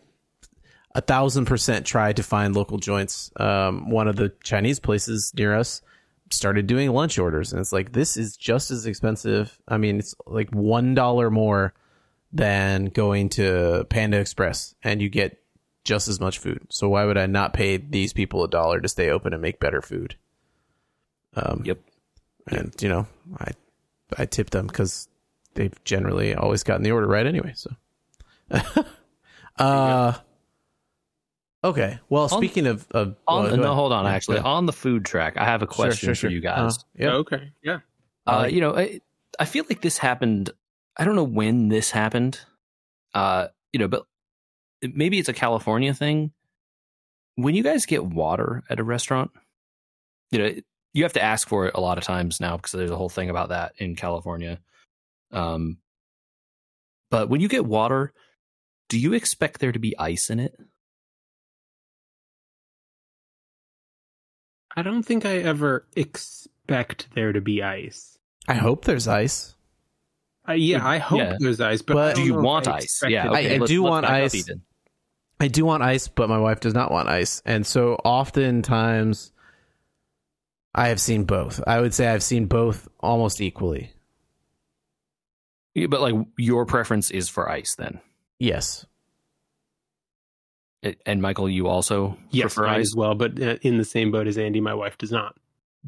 a thousand percent tried to find local joints. Um, one of the Chinese places near us started doing lunch orders, and it's like this is just as expensive. I mean, it's like one dollar more than going to Panda Express, and you get just as much food. So why would I not pay these people a dollar to stay open and make better food? Um, Yep. and you know, I I tip them because they've generally always gotten the order right anyway. So, uh, okay. Well, On- speaking of of On, well, no, hold on. Yeah, actually, go on the food track, I have a question sure, sure. for you guys. Uh, yeah. Okay, yeah. Uh, you know, I, I feel like this happened. I don't know when this happened. Uh, you know, but maybe it's a California thing. When you guys get water at a restaurant, you know, you have to ask for it a lot of times now because there's a whole thing about that in California. Um, but when you get water, do you expect there to be ice in it? I don't think I ever expect there to be ice. I hope there's ice. Uh, yeah, I hope Yeah. there's ice, but, But- I Do you want I ice? Yeah, it. I- I do let's want back up ice. I do want ice, but my wife does not want ice, and so oftentimes I have seen both. I would say I've seen both almost equally. Yeah, but like your preference is for ice then. Yes. And Michael, you also yes, prefer mine ice. as well, but uh, in the same boat as Andy, my wife does not.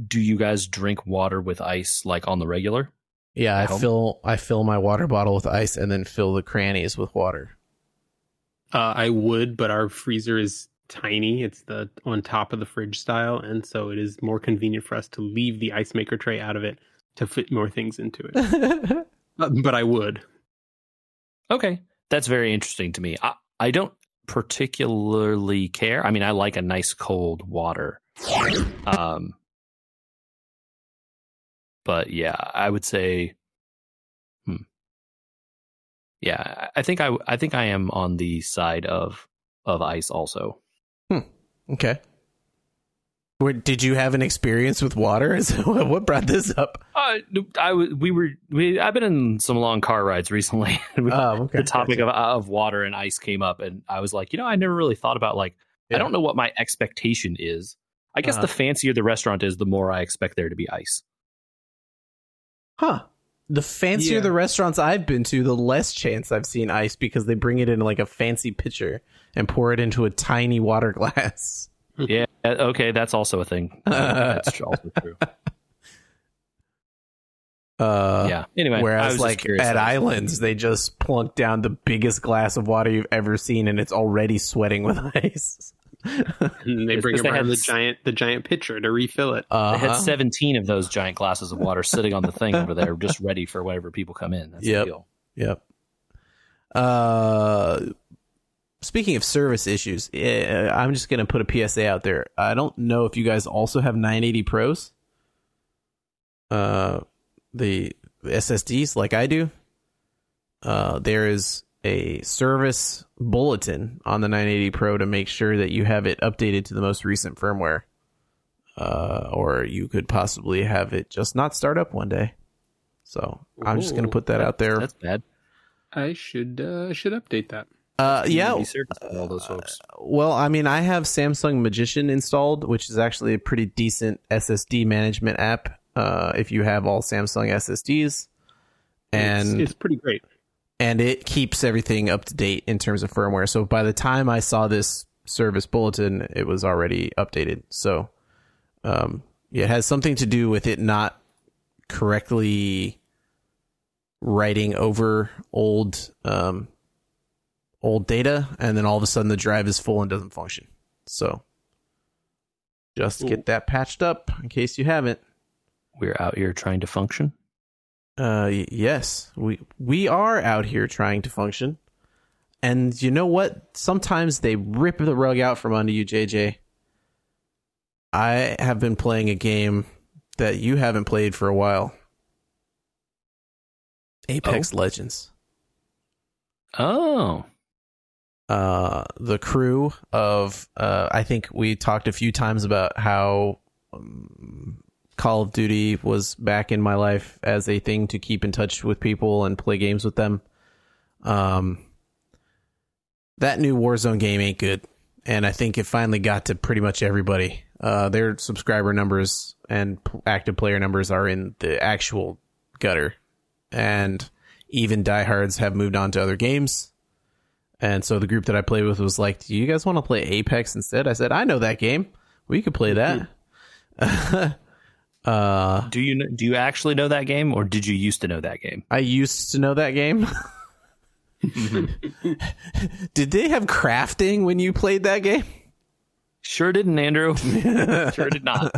Do you guys drink water with ice like on the regular? Yeah, I At home? fill I fill my water bottle with ice and then fill the crannies with water. Uh, I would, but our freezer is tiny. It's the on top of the fridge style, and so it is more convenient for us to leave the ice maker tray out of it to fit more things into it. Uh, but I would. Okay, that's very interesting to me. I, I don't particularly care. I mean, I like a nice cold water. Um, but yeah, I would say, hmm. yeah, I think I I think I am on the side of of ice also. Okay. Where, did you have an experience with water? Is what brought this up? Uh, I we were we I've been in some long car rides recently. Oh, okay. the topic of of water and ice came up, and I was like, you know, I never really thought about like I don't know what my expectation is. I guess Uh-huh. the fancier the restaurant is, the more I expect there to be ice. Huh. The fancier Yeah. the restaurants I've been to, the less chance I've seen ice because they bring it in like a fancy pitcher and pour it into a tiny water glass. yeah, uh, okay, that's also a thing. that's also true. Uh, yeah. Anyway, Whereas, like at Islands, they just plunk down the biggest glass of water you've ever seen, and it's already sweating with ice. And they bring because they around had the s- giant the giant pitcher to refill it. they Uh, had 17 of those giant glasses of water sitting on the thing over there, just ready for whenever people come in. That's Yep. the deal. Yep. Uh, speaking of service issues, eh, I'm just gonna put a PSA out there. I don't know if you guys also have 980 Pros. Uh, the SSDs like I do. Uh, there is a service bulletin on the 980 Pro to make sure that you have it updated to the most recent firmware. Uh, or you could possibly have it just not start up one day. So I'm just going to put that out there. That's bad. I should uh, should update that. Uh, yeah. Community all those folks. Well, I mean, I have Samsung Magician installed, which is actually a pretty decent SSD management app. Uh, if you have all Samsung SSDs, and it's, it's pretty great. And it keeps everything up to date in terms of firmware. So by the time I saw this service bulletin, it was already updated. So um, it has something to do with it not correctly writing over old um, old data, and then all of a sudden the drive is full and doesn't function. So just get that patched up in case you haven't. We're out here trying to function. Uh, y- yes, we we are out here trying to function, and you know what? Sometimes they rip the rug out from under you, JJ. I have been playing a game that you haven't played for a while. Apex Legends. Oh, Uh, the crew of uh, I think we talked a few times about how um, Call of Duty was back in my life as a thing to keep in touch with people and play games with them. Um, that new Warzone game ain't good, and I think it finally got to pretty much everybody. Uh, their subscriber numbers and active player numbers are in the actual gutter, and even diehards have moved on to other games. And so the group that I played with was like, "Do you guys want to play Apex instead?" I said, "I know that game. We could play that." uh, do you do you actually know that game, or did you used to know that game? I used to know that game. Did they have crafting when you played that game? Sure didn't, Andrew. sure did not.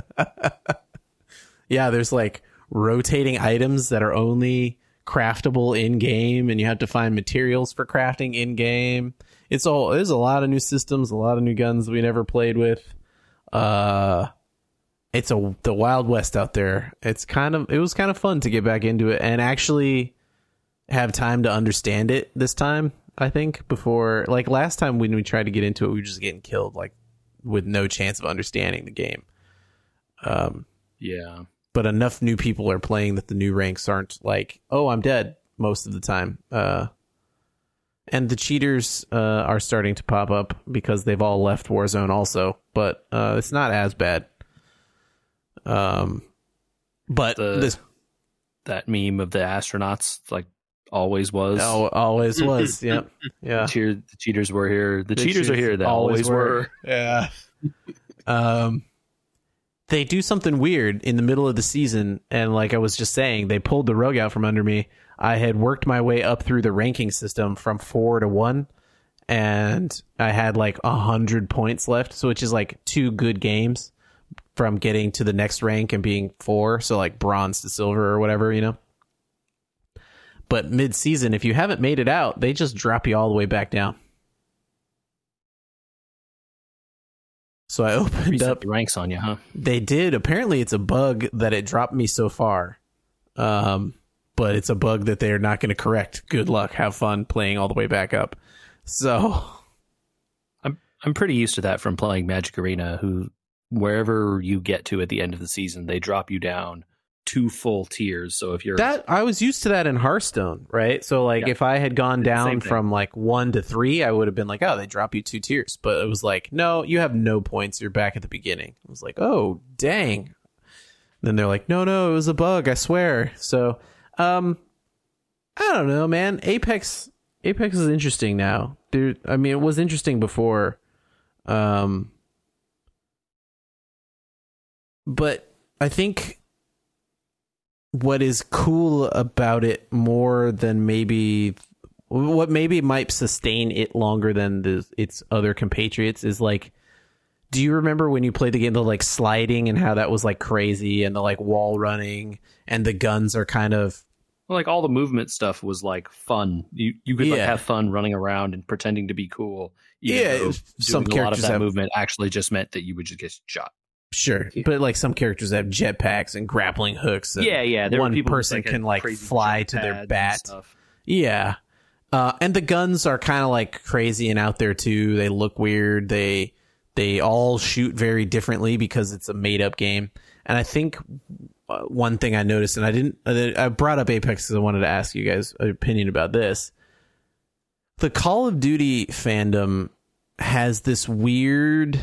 Yeah, there's like rotating items that are only craftable in game, and you have to find materials for crafting in game. It's all there's a lot of new systems, a lot of new guns we never played with. Uh, it's a the wild west out there. It's kind of it was kind of fun to get back into it and actually have time to understand it this time. I think before like last time when we tried to get into it, we were just getting killed like with no chance of understanding the game. Um, Yeah. but enough new people are playing that the new ranks aren't like, oh, I'm dead most of the time. Uh, and the cheaters uh, are starting to pop up because they've all left Warzone also, but uh, it's not as bad. Um, but The- this That meme of the astronauts, like always was. oh, always was, yeah, yeah. Cheer, the cheaters were here. The, The cheaters are here. They always, were. Yeah. um, they do something weird in the middle of the season, and like I was just saying, they pulled the rug out from under me. I had worked my way up through the ranking system from four to one, and I had like a hundred points left, so which is like two good games from getting to the next rank and being four, so like bronze to silver or whatever, you know. But mid season, if you haven't made it out, they just drop you all the way back down. So I opened Reset up the ranks on you, huh? they did. Apparently, it's a bug that it dropped me so far. Um, but it's a bug that they're not going to correct. Good luck. Have fun playing all the way back up. So, I'm I'm pretty used to that from playing Magic Arena. Who wherever you get to at the end of the season, they drop you down two full tiers. So if you're that I was used to that in Hearthstone, right? So, like, Yeah. if I had gone down from like one to three, I would have been like, oh, they drop you two tiers. But it was like, no, you have no points. You're back at the beginning. I was like, oh, dang. Then they're like, no, no, it was a bug. I swear. So, um, I don't know, man. Apex, Apex is interesting now. Dude, I mean, it was interesting before. Um, but I think what is cool about it more than maybe what maybe might sustain it longer than the, its other compatriots is like do you remember when you played the game the like sliding and how that was like crazy and the like wall running and the guns are kind of well, like all the movement stuff was like fun. You you could like have fun running around and pretending to be cool. Yeah, some a lot of that have- movement actually just meant that you would just get shot. Sure but like some characters have jetpacks and grappling hooks and Yeah, yeah. One person like, can like fly to their and bat. Yeah. Uh, and the guns are kind of like crazy and out there too. They look weird. They they all shoot very differently because it's a made up game. And I think uh, one thing I noticed, and I didn't, uh, I brought up Apex because I wanted to ask you guys' opinion about this. The Call of Duty fandom has this weird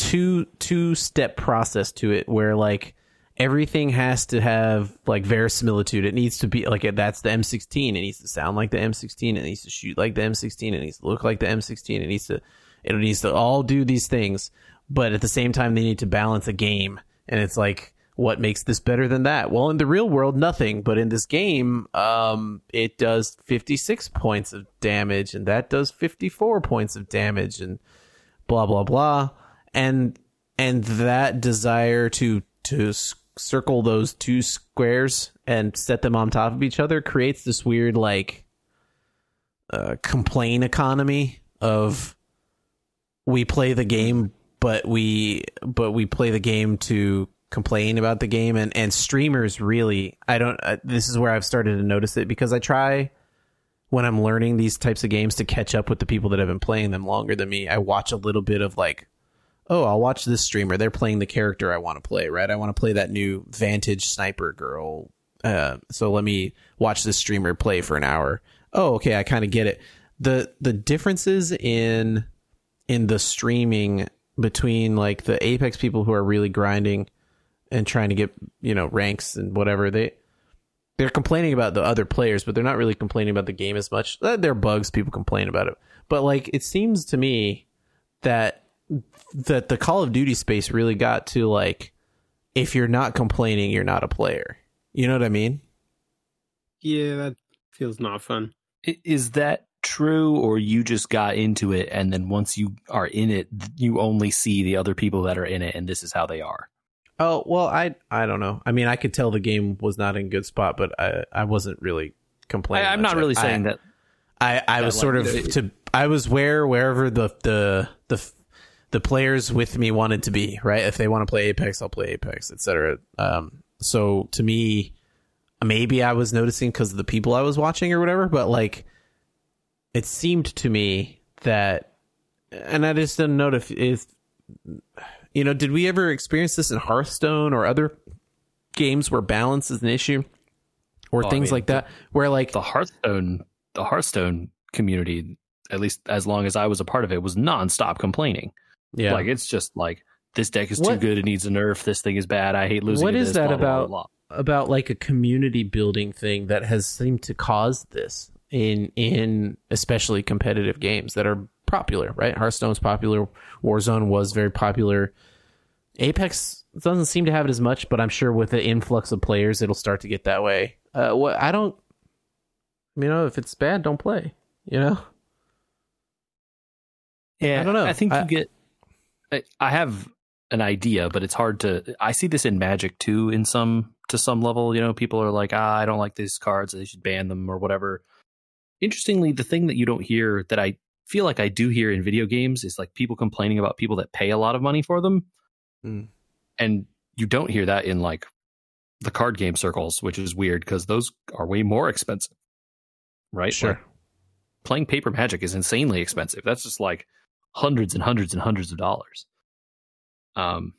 two two step process to it where like everything has to have like verisimilitude. It needs to be like that's the M16. It needs to sound like the M16. It needs to shoot like the M16. It needs to look like the M16. It needs to it needs to all do these things, but at the same time they need to balance a game. And it's like what makes this better than that? Well, in the real world, nothing. But in this game, um, it does 56 points of damage, and that does 54 points of damage, and blah blah blah. And and that desire to to circle those two squares and set them on top of each other creates this weird like uh, complain economy of we play the game but we but we play the game to complain about the game. And and streamers really I don't uh, this is where I've started to notice it because I try when I'm learning these types of games to catch up with the people that have been playing them longer than me. I watch a little bit of like oh I'll watch this streamer. They're playing the character I want to play right? I want to play that new Vantage sniper girl. Uh, so let me watch this streamer play for an hour. Oh okay I kind of get it. The the differences in in the streaming between like the Apex people who are really grinding and trying to get you know ranks and whatever they they're complaining about the other players but they're not really complaining about the game as much. Uh, there are bugs people complain about it. But like it seems to me that that the call of duty space really got to like if you're not complaining you're not a player you know what i mean yeah that feels not fun is that true or you just got into it and then once you are in it you only see the other people that are in it and this is how they are Oh well, I I don't know. I mean, I could tell the game was not in good spot, but I I wasn't really complaining. I, am not really I, saying that. I I was like, sort of to I was where wherever the the the the players with me wanted to be. Right, if they want to play Apex, I'll play Apex, etc. Um, so to me, maybe I was noticing because of the people I was watching or whatever, but like, it seemed to me that, and I just didn't know if if you know, did we ever experience this in Hearthstone or other games where balance is an issue or things I mean, like that? Where like the Hearthstone, the Hearthstone community, at least as long as I was a part of it, was nonstop complaining. Yeah, like it's just like this deck is what, too good; it needs a nerf. This thing is bad. I hate losing. What is this, that blah, about? Blah, blah, about like a community building thing that has seemed to cause this in in especially competitive games that are popular, right? Hearthstone's popular. Warzone was very popular. Apex doesn't seem to have it as much, but I'm sure with the influx of players, it'll start to get that way. Uh, what I don't, you know, if it's bad, don't play. You know. Yeah, I don't know. I think I, you get. I have an idea, but it's hard to. I see this in Magic too, in some to some level. You know, people are like, ah, I don't like these cards; they should ban them or whatever. Interestingly, the thing that you don't hear that I feel like I do hear in video games is like people complaining about people that pay a lot of money for them. Mm. And you don't hear that in like the card game circles, which is weird because those are way more expensive. Right? Sure. Like, playing paper magic is insanely expensive. That's just like hundreds and hundreds and hundreds of dollars. Um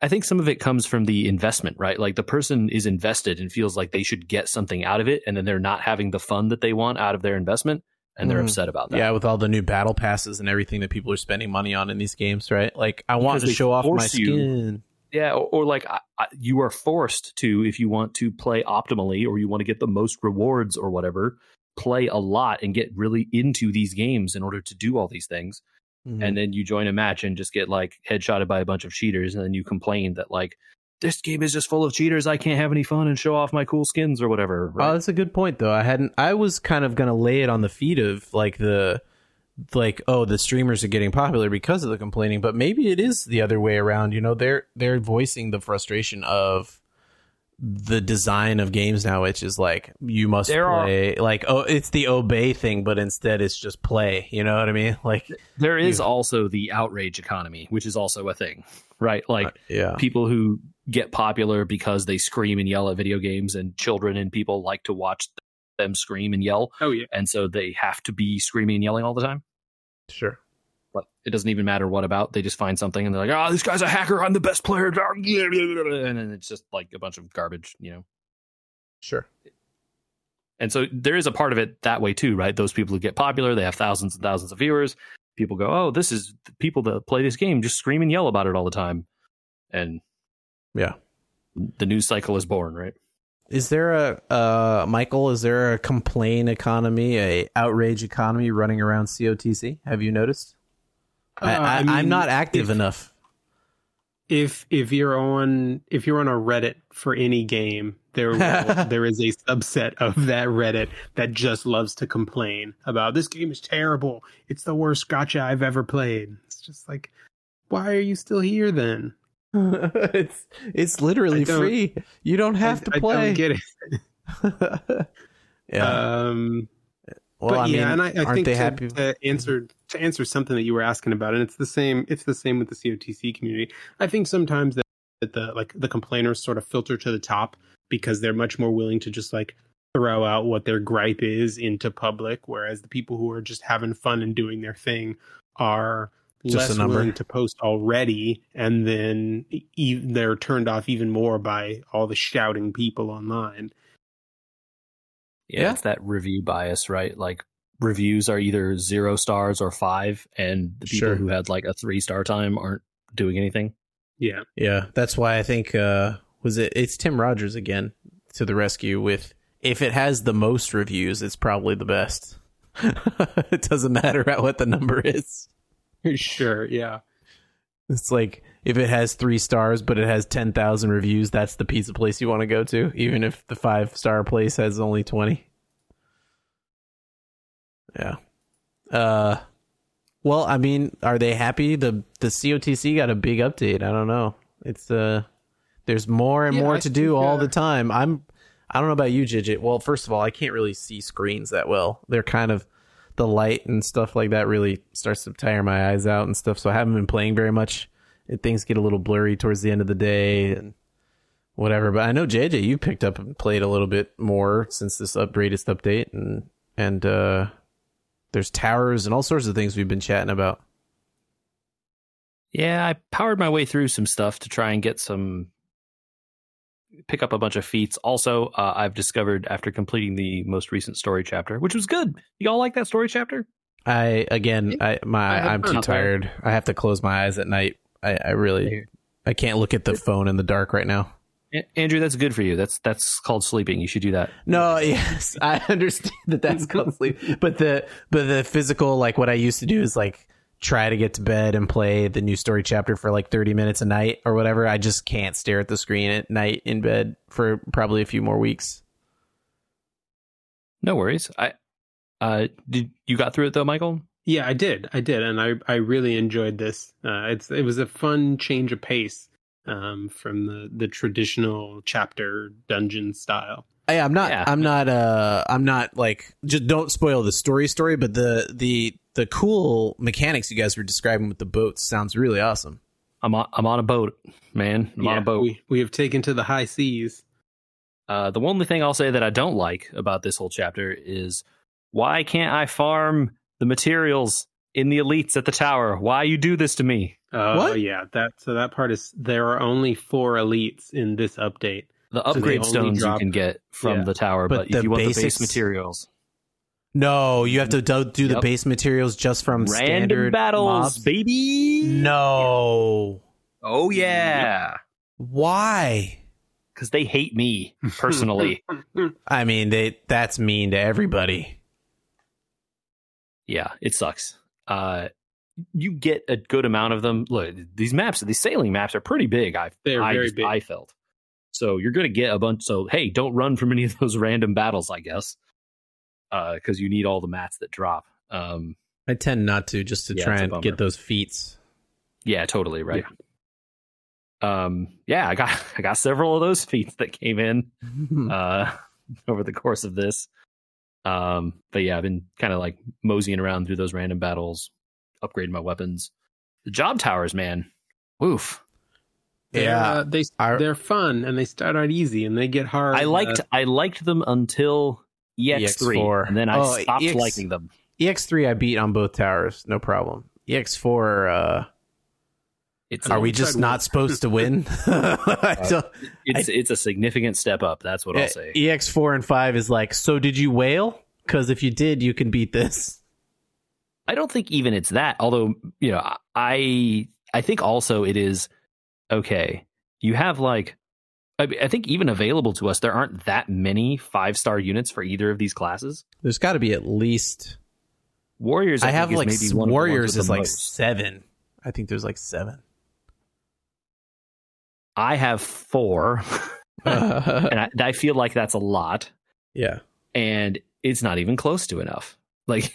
I think some of it comes from the investment, right? Like the person is invested and feels like they should get something out of it, and then they're not having the fun that they want out of their investment and they're mm. upset about that. Yeah, with all the new battle passes and everything that people are spending money on in these games, right? Like, I want to show off my skin. You, yeah, or, or like I, I, you are forced to, if you want to play optimally or you want to get the most rewards or whatever, play a lot and get really into these games in order to do all these things. Mm-hmm. And then you join a match and just get like headshotted by a bunch of cheaters, and then you complain that like this game is just full of cheaters. I can't have any fun and show off my cool skins or whatever. Right? Oh, that's a good point though. I hadn't. I was kind of gonna lay it on the feet of like the like oh the streamers are getting popular because of the complaining, but maybe it is the other way around. You know, they're they're voicing the frustration of the design of games now, which is like you must there play are, like oh it's the obey thing, but instead it's just play. You know what I mean? Like there is you, also the outrage economy, which is also a thing, right? Like uh, yeah. people who get popular because they scream and yell at video games, and children and people like to watch them scream and yell, Oh yeah. and so they have to be screaming and yelling all the time. Sure. But it doesn't even matter what about. They just find something and they're like, "Oh, this guy's a hacker. I'm the best player." And then it's just like a bunch of garbage, you know. Sure. And so there is a part of it that way too, right? Those people who get popular, they have thousands and thousands of viewers. People go, "Oh, this is the people that play this game just scream and yell about it all the time," and Yeah. the news cycle is born, right? Is there a uh, Michael? Is there a complain economy, a outrage economy running around COTC? Have you noticed? I, Uh, I, I mean, not active if- enough. If if you're on if you're on a Reddit for any game, there will, there is a subset of that Reddit that just loves to complain about this game is terrible. It's the worst gacha I've ever played. It's just like, why are you still here then? it's it's literally free. You don't have I, to I play. don't get it. yeah. Um, well, but I mean, yeah, and I, I aren't think they to, happy? to answer to answer something that you were asking about, and it's the same. It's the same with the COTC community. I think sometimes that, that the like the complainers sort of filter to the top because they're much more willing to just like throw out what their gripe is into public, whereas the people who are just having fun and doing their thing are Just less number. willing to post already, and then e- they're turned off even more by all the shouting people online. Yeah, Yeah. it's that review bias, right? Like reviews are either zero stars or five, and the people Sure. who had like a three star time aren't doing anything. Yeah. Yeah, that's why I think uh was it it's Tim Rogers again to the rescue with if it has the most reviews, it's probably the best. it doesn't matter what the number is. Sure. Yeah. It's like if it has three stars but it has ten thousand reviews, that's the pizza place you want to go to, even if the five star place has only twenty. Yeah. Uh well, I mean, are they happy? The the COTC got a big update. I don't know. It's uh there's more and Yeah, more I to do think, all the time. I'm I don't know about you, Jidget. Well, first of all, I can't really see screens that well. They're kind of the light and stuff like that really starts to tire my eyes out and stuff. So I haven't been playing very much. And things get a little blurry towards the end of the day and whatever. But I know JJ, you picked up and played a little bit more since this up latest update, and and uh, there's towers and all sorts of things we've been chatting about. Yeah, I powered my way through some stuff to try and get some pick up a bunch of feats. Also, uh, I've discovered after completing the most recent story chapter, which was good. You all like that story chapter? I again, I my I I'm too Not bad. tired. I have to close my eyes at night. I, I really I can't look at the phone in the dark right now. A- Andrew, that's good for you. That's that's called sleeping. You should do that. No, yes, I understand that that's called sleep, but the but the physical, like what I used to do is like try to get to bed and play the new story chapter for like thirty minutes a night or whatever. I just can't stare at the screen at night in bed for probably a few more weeks. No worries. I uh did you got through it though, Michael? Yeah, I did. I did, and I I really enjoyed this. Uh, it's it was a fun change of pace um, from the the traditional chapter dungeon style. Hey, I'm not. Yeah. I'm not. Uh, I'm not like. Just don't spoil the story. Story, but the the the cool mechanics you guys were describing with the boats sounds really awesome. I'm on, I'm on a boat, man. I'm on a boat. We we have taken to the high seas. Uh, the only thing I'll say that I don't like about this whole chapter is why can't I farm the materials in the elites at the tower? Why you do this to me? Oh What? yeah, that so that part is there are only four elites in this update. The upgrade only stones drop- you can get from Yeah. the tower, But but, the if you want the base materials, No, you have to do, do the base materials just from random standard battles, mobs? baby. No, Oh yeah, why? because they hate me personally. I mean, they that's mean to everybody. yeah, it sucks. Uh, you get a good amount of them. Look, these maps, these sailing maps are pretty big. I They're I, very just- big. I felt. So you're going to get a bunch. So hey, don't run from any of those random battles, I guess, because you need all the mats that drop. Um, I tend not to just to Yeah, try and get those feats. yeah, totally right. Um, yeah, I got I got several of those feats that came in uh, over the course of this. Um, but yeah, I've been kind of like moseying around through those random battles, upgrading my weapons. The job towers, man. Woof. They're, Yeah, uh, they I- they're fun and they start out easy and they get hard. I liked uh, I liked them until EX3, EX4. and then I Oh, stopped EX liking them. EX3 I beat on both towers, no problem. EX4, uh, It's are we just one. not supposed to win? I don't- it's it's a significant step up. That's what I'll say. EX4 and 5 is like, so did you whale? Because if you did, you can beat this. I don't think even it's that. Although you know, I I think also it is okay. You have like, I, I think even available to us, there aren't that many five star units for either of these classes. There's got to be at least. Warriors, I, I, have like maybe one of the ones Warriors is like most. seven. I think there's like seven. I have four, and I, I feel like that's a lot. yeah. and it's not even close to enough. Like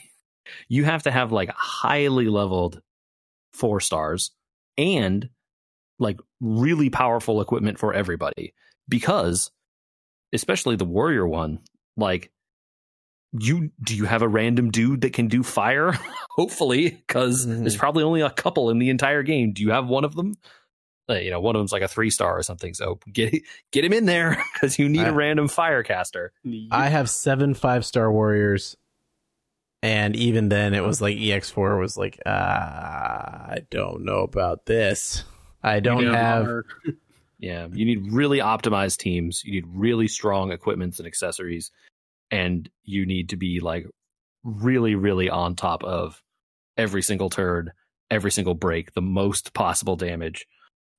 you have to have like highly leveled four stars and like really powerful equipment for everybody because especially the warrior one like you do you have a random dude that can do fire? Hopefully because Mhm. there's probably only a couple in the entire game. Do you have one of them? Uh, you know one of them's like a three star or something so get get him in there because you need I- a random fire caster. I have seven five star warriors, and even then, it was like EX4 was like, ah, I don't know about this. I don't have. Yeah, you need really optimized teams. You need really strong equipments and accessories, and you need to be like really, really on top of every single turn, every single break, the most possible damage.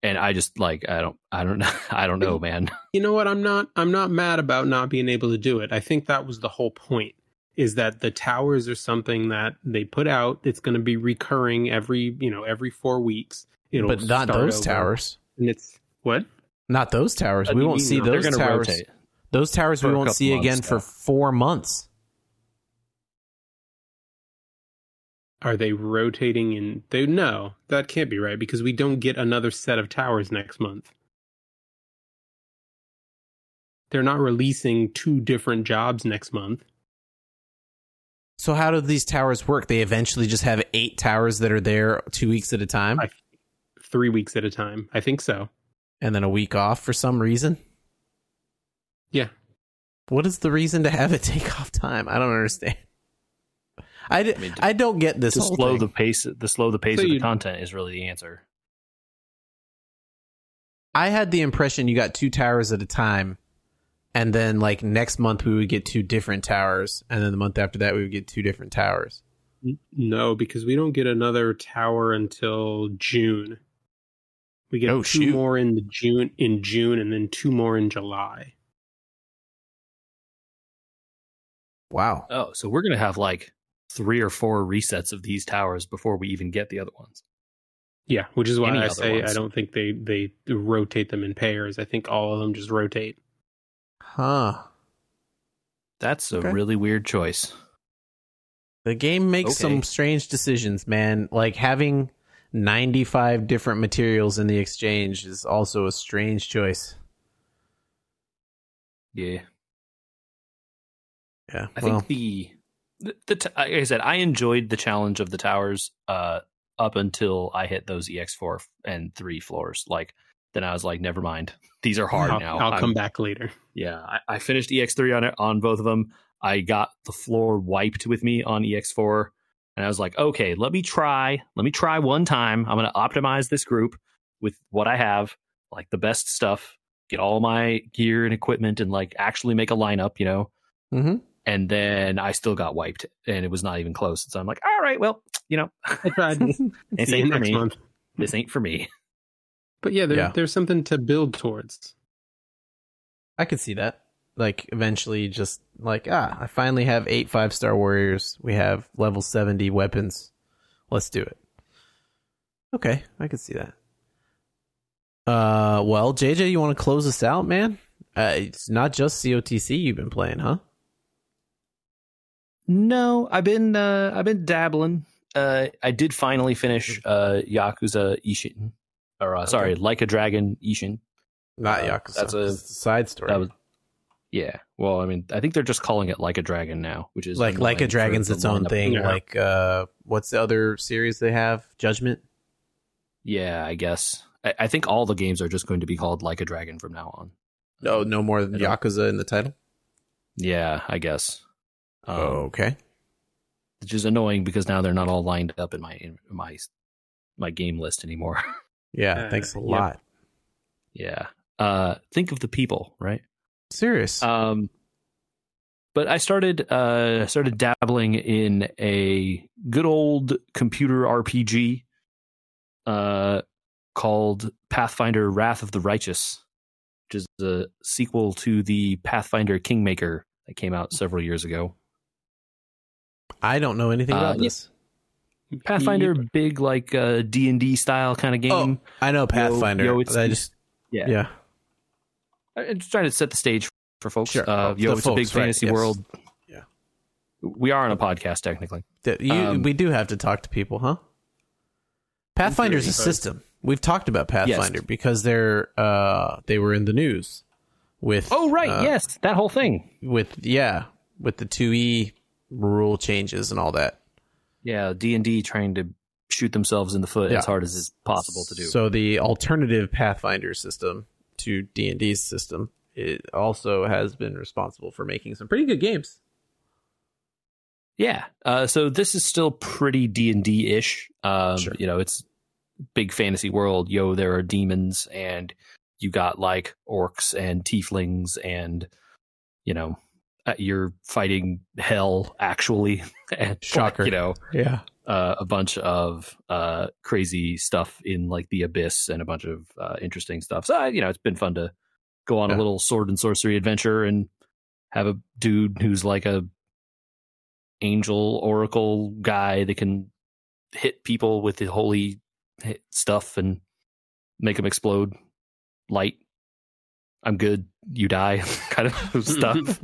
And I just like I don't I don't know I don't know, man. you know what i'm not i'm not mad about not being able to do it i think that was the whole point is that the towers are something that they put out it's going to be recurring every you know every four weeks It'll but not those over. towers. and it's what Not those towers. What we won't mean, see no? Those towers. rotate. Those towers we won't see again for four months. are they rotating in they no that can't be right because we don't get another set of towers next month they're not releasing two different jobs next month So how do these towers work? They eventually just have eight towers that are there two weeks at a time, I- three weeks at a time i think so and then a week off for some reason. yeah What is the reason to have it take off time? I don't understand. I, d- I mean, I don't get this To whole slow thing. the pace, the slow the pace So of the content is really the answer. I had the impression you got two towers at a time, and then like next month we would get two different towers, and then the month after that we would get two different towers. No because we don't get another tower until june we get Oh, two shoot. more in the june in june and then two more in july Wow. Oh, so we're gonna have like three or four resets of these towers before we even get the other ones. yeah which is why Any i say ones. i don't think they they rotate them in pairs i think all of them just rotate Huh. That's a really weird choice. The game makes Okay. some strange decisions, man. Like having 95 different materials in the exchange is also a strange choice. Yeah. Yeah. I well, think the the, the t- like I said, I enjoyed the challenge of the towers uh, up until I hit those EX4 and three floors. Like then I was like, never mind, these are hard I'll, now. I'll I'm- come back later Yeah, I, I finished EX3 on it on both of them. I got the floor wiped with me on EX4, and I was like, okay, let me try. Let me try one time. I'm going to optimize this group with what I have, like the best stuff. Get all my gear and equipment, and like actually make a lineup. You know, mhm. and then I still got wiped, and it was not even close. So I'm like, all right, well, you know, i tried this ain't for me. month This ain't for me. But yeah, there, Yeah. there's something to build towards I could see that. Like eventually just like, ah, I finally have eight five star warriors. We have level 70 weapons. Let's do it. Okay, I could see that. Uh, well, JJ, you want to close us out, man? Uh, it's not just COTC you've been playing, huh? No, I've been uh, I've been dabbling. Uh, I did finally finish uh, Yakuza Ishin, or uh, sorry, Like a Dragon Ishin. Not Uh, Yakuza. that's a- side story. That was, yeah. Well, I mean, I think they're just calling it Like a Dragon now, which is like like a dragon's its own thing. Yeah. Like uh, what's the other series they have? Judgment. Yeah, I guess. I, I think all the games are just going to be called Like a Dragon from now on. No, no more than I Yakuza in the title. Yeah, I guess. Um, okay. which is annoying because now they're not all lined up in my in my my game list anymore. Yeah. Uh, thanks a lot. yeah. Uh, think of the people, right? Serious. Um, but I started uh started dabbling in a good old computer RPG uh called Pathfinder Wrath of the Righteous, which is a sequel to the Pathfinder Kingmaker that came out several years ago. I don't know anything uh, about yeah. this. Pathfinder big like uh D&D style kind of game. Oh, I know Pathfinder. yo, it's- I just yeah. yeah. I'm just trying to set the stage for folks. Sure. Uh, Oh, yo, the it's a big folks, right, fantasy yes. world. Yeah. We are on a podcast technically. You, Um, we do have to talk to people, huh? Pathfinder's a system. We've talked about Pathfinder because they're uh they were in the news with Oh right, uh, yes, that whole thing. with yeah with the two E rule changes and all that. Yeah, D and D trying to shoot themselves in the foot Yeah. as hard as is possible to do. So the alternative Pathfinder system to D and D's system it also has been responsible for making some pretty good games. yeah, uh, so this is still pretty D and D ish. Um, Sure. You know, it's big fantasy world. Yo, there are demons, and you got like orcs and tieflings, and you know, uh, you're fighting hell actually. and Shocker. you know, Yeah. uh, a bunch of uh, crazy stuff in like the abyss and a bunch of uh, interesting stuff. So you know, it's been fun to go on Yeah. a little sword and sorcery adventure and have a dude who's like a angel oracle guy that can hit people with the holy stuff and make them explode. Light. I'm good. You die. kind of stuff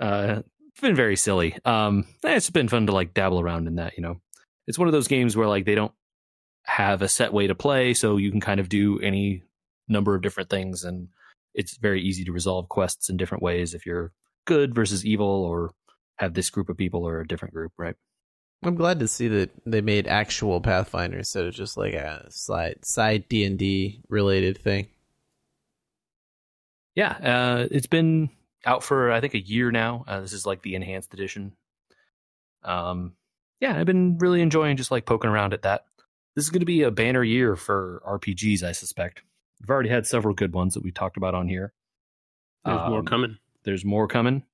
uh it's been very silly. Um eh, it's been fun to like dabble around in that you know. It's one of those games where like they don't have a set way to play so you can kind of do any number of different things and it's very easy to resolve quests in different ways if you're good versus evil or have this group of people or a different group right? I'm glad to see that they made actual Pathfinder instead of just like a side side D and D related thing. yeah uh it's been out for i think a year now. Uh, this is like the enhanced edition. Um yeah i've been really enjoying just like poking around at that. This is going to be a banner year for rpgs i suspect. We've already had several good ones that we talked about on here. There's more Um, coming. there's more coming.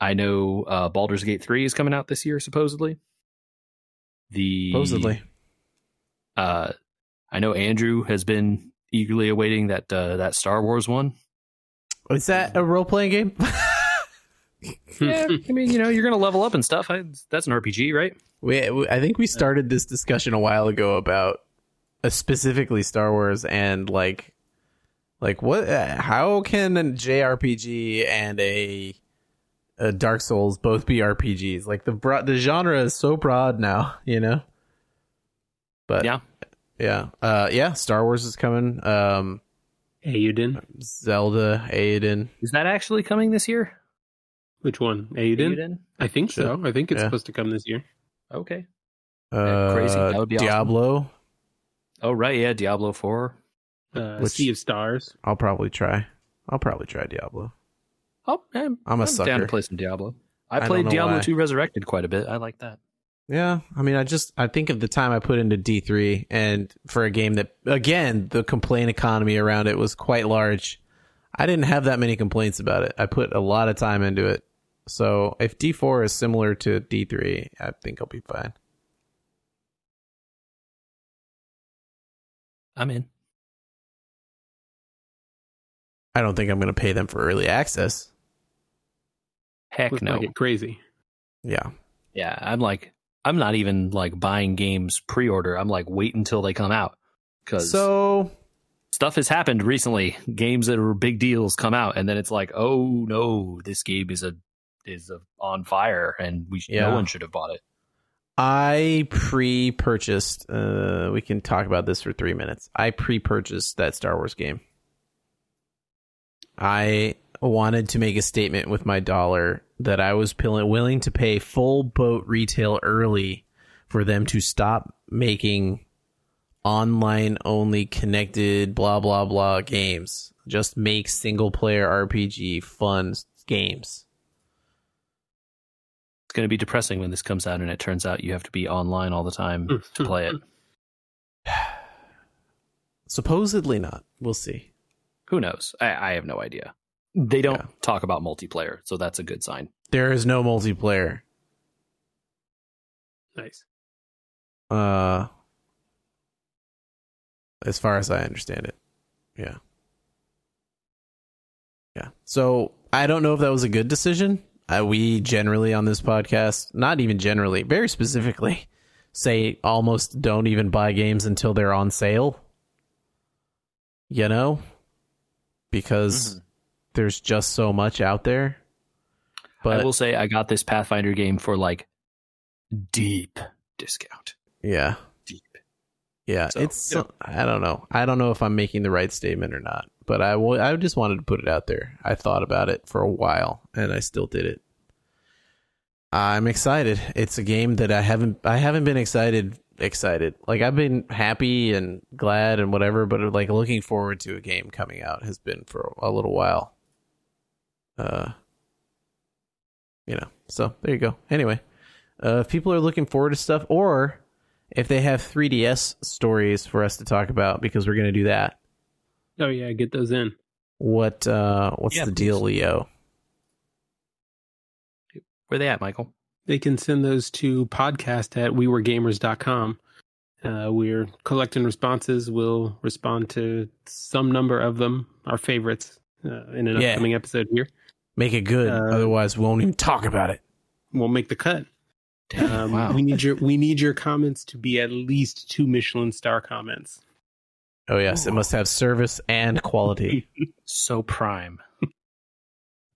I know uh baldur's gate 3 is coming out this year supposedly. The Supposedly. uh i know andrew has been eagerly awaiting that uh that star wars one Is that a role playing game? yeah, I mean, you know, you're gonna level up and stuff. I, that's an RPG, right? we, we I think we started this discussion a while ago about uh, specifically Star Wars and like like what uh, how can a JRPG and a a Dark Souls both be RPGs? Like the bro- the genre is so broad now, you know. But Yeah. yeah, uh, yeah. Star Wars is coming. Um, Auden. Zelda, Aiden. Is that actually coming this year? Which one? Auden? Aiden? I think so. I think it's Yeah. supposed to come this year. Okay. Uh, crazy. That would be awesome. Diablo. Oh right, yeah, Diablo Four. Uh, Which- Sea of Stars. I'll probably try. I'll probably try Diablo. Oh, I'm, I'm a I'm sucker. down to play some Diablo. I, I played know Diablo why. 2 Resurrected quite a bit. I like that. Yeah, I mean, I just I think of the time I put into D three, and for a game that again the complaint economy around it was quite large. I didn't have that many complaints about it. I put a lot of time into it. So if D four is similar to D three, I think I'll be fine. I'm in. I don't think I'm going to pay them for early access. Heck Looks no. like it crazy. Yeah, Yeah, I'm like, I'm not even like buying games pre-order. I'm like, wait until they come out because so stuff has happened recently. Games that were big deals come out, and then it's like, oh no, this game is a is a, on fire, and we Yeah. no one should have bought it. I pre-purchased. Uh, we can talk about this for three minutes. I pre-purchased that Star Wars game. I wanted to make a statement with my dollar that I was pill- willing to pay full boat retail early for them to stop making online only connected blah blah blah games. Just make single player RPG fun games. It's going to be depressing when this comes out and it turns out you have to be online all the time hmm. to play it. Supposedly not. We'll see. Who knows? I, I have no idea. They don't Yeah. talk about multiplayer, so that's a good sign. There is no multiplayer. Nice. Uh, as far as I understand it, yeah, yeah. So I don't know if that was a good decision. Uh, we generally on this podcast, not even generally, very specifically, say almost don't even buy games until they're on sale. You know, because there's just so much out there. But I will say I got this Pathfinder game for like deep discount. yeah, Deep. Yeah, So, it's. yeah. I don't know. I don't know if I'm making the right statement or not, but I just wanted to put it out there. I thought about it for a while, and I still did it. I'm excited. It's a game that I haven't. I haven't been excited. Excited. Like I've been happy and glad and whatever, but like looking forward to a game coming out has been for a little while. Uh, you know. So there you go. Anyway, uh, if people are looking forward to stuff, or if they have 3DS stories for us to talk about, because we're going to do that. Oh yeah, get those in. What uh, what's Yeah, the deal, Leo? Where they at, Michael? They can send those to podcast at wewergamers.com. Uh, we're collecting responses. We'll respond to some number of them, our favorites, uh, in an Yeah. upcoming episode here. Make it good, Uh, otherwise we won't even talk about it. We'll make the cut. Um, wow. We need your we need your comments to be at least two Michelin star comments. Oh yes, it must have service and quality. So prime.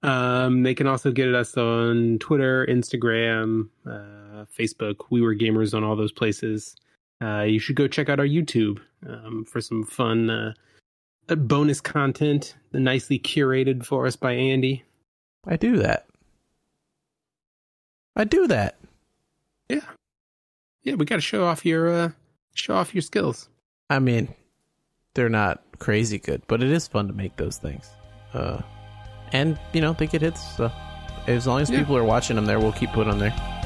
Um, they can also get at us on Twitter, Instagram, uh, Facebook. We were gamers on all those places. Uh, you should go check out our YouTube um, for some fun uh, uh, bonus content, nicely curated for us by Andy. I do that. I do that. Yeah, yeah. We got to show off your uh, show off your skills. I mean, they're not crazy good, but it is fun to make those things. Uh, and you know they get hits. So as long as Yeah. people are watching them, there we'll keep putting them there.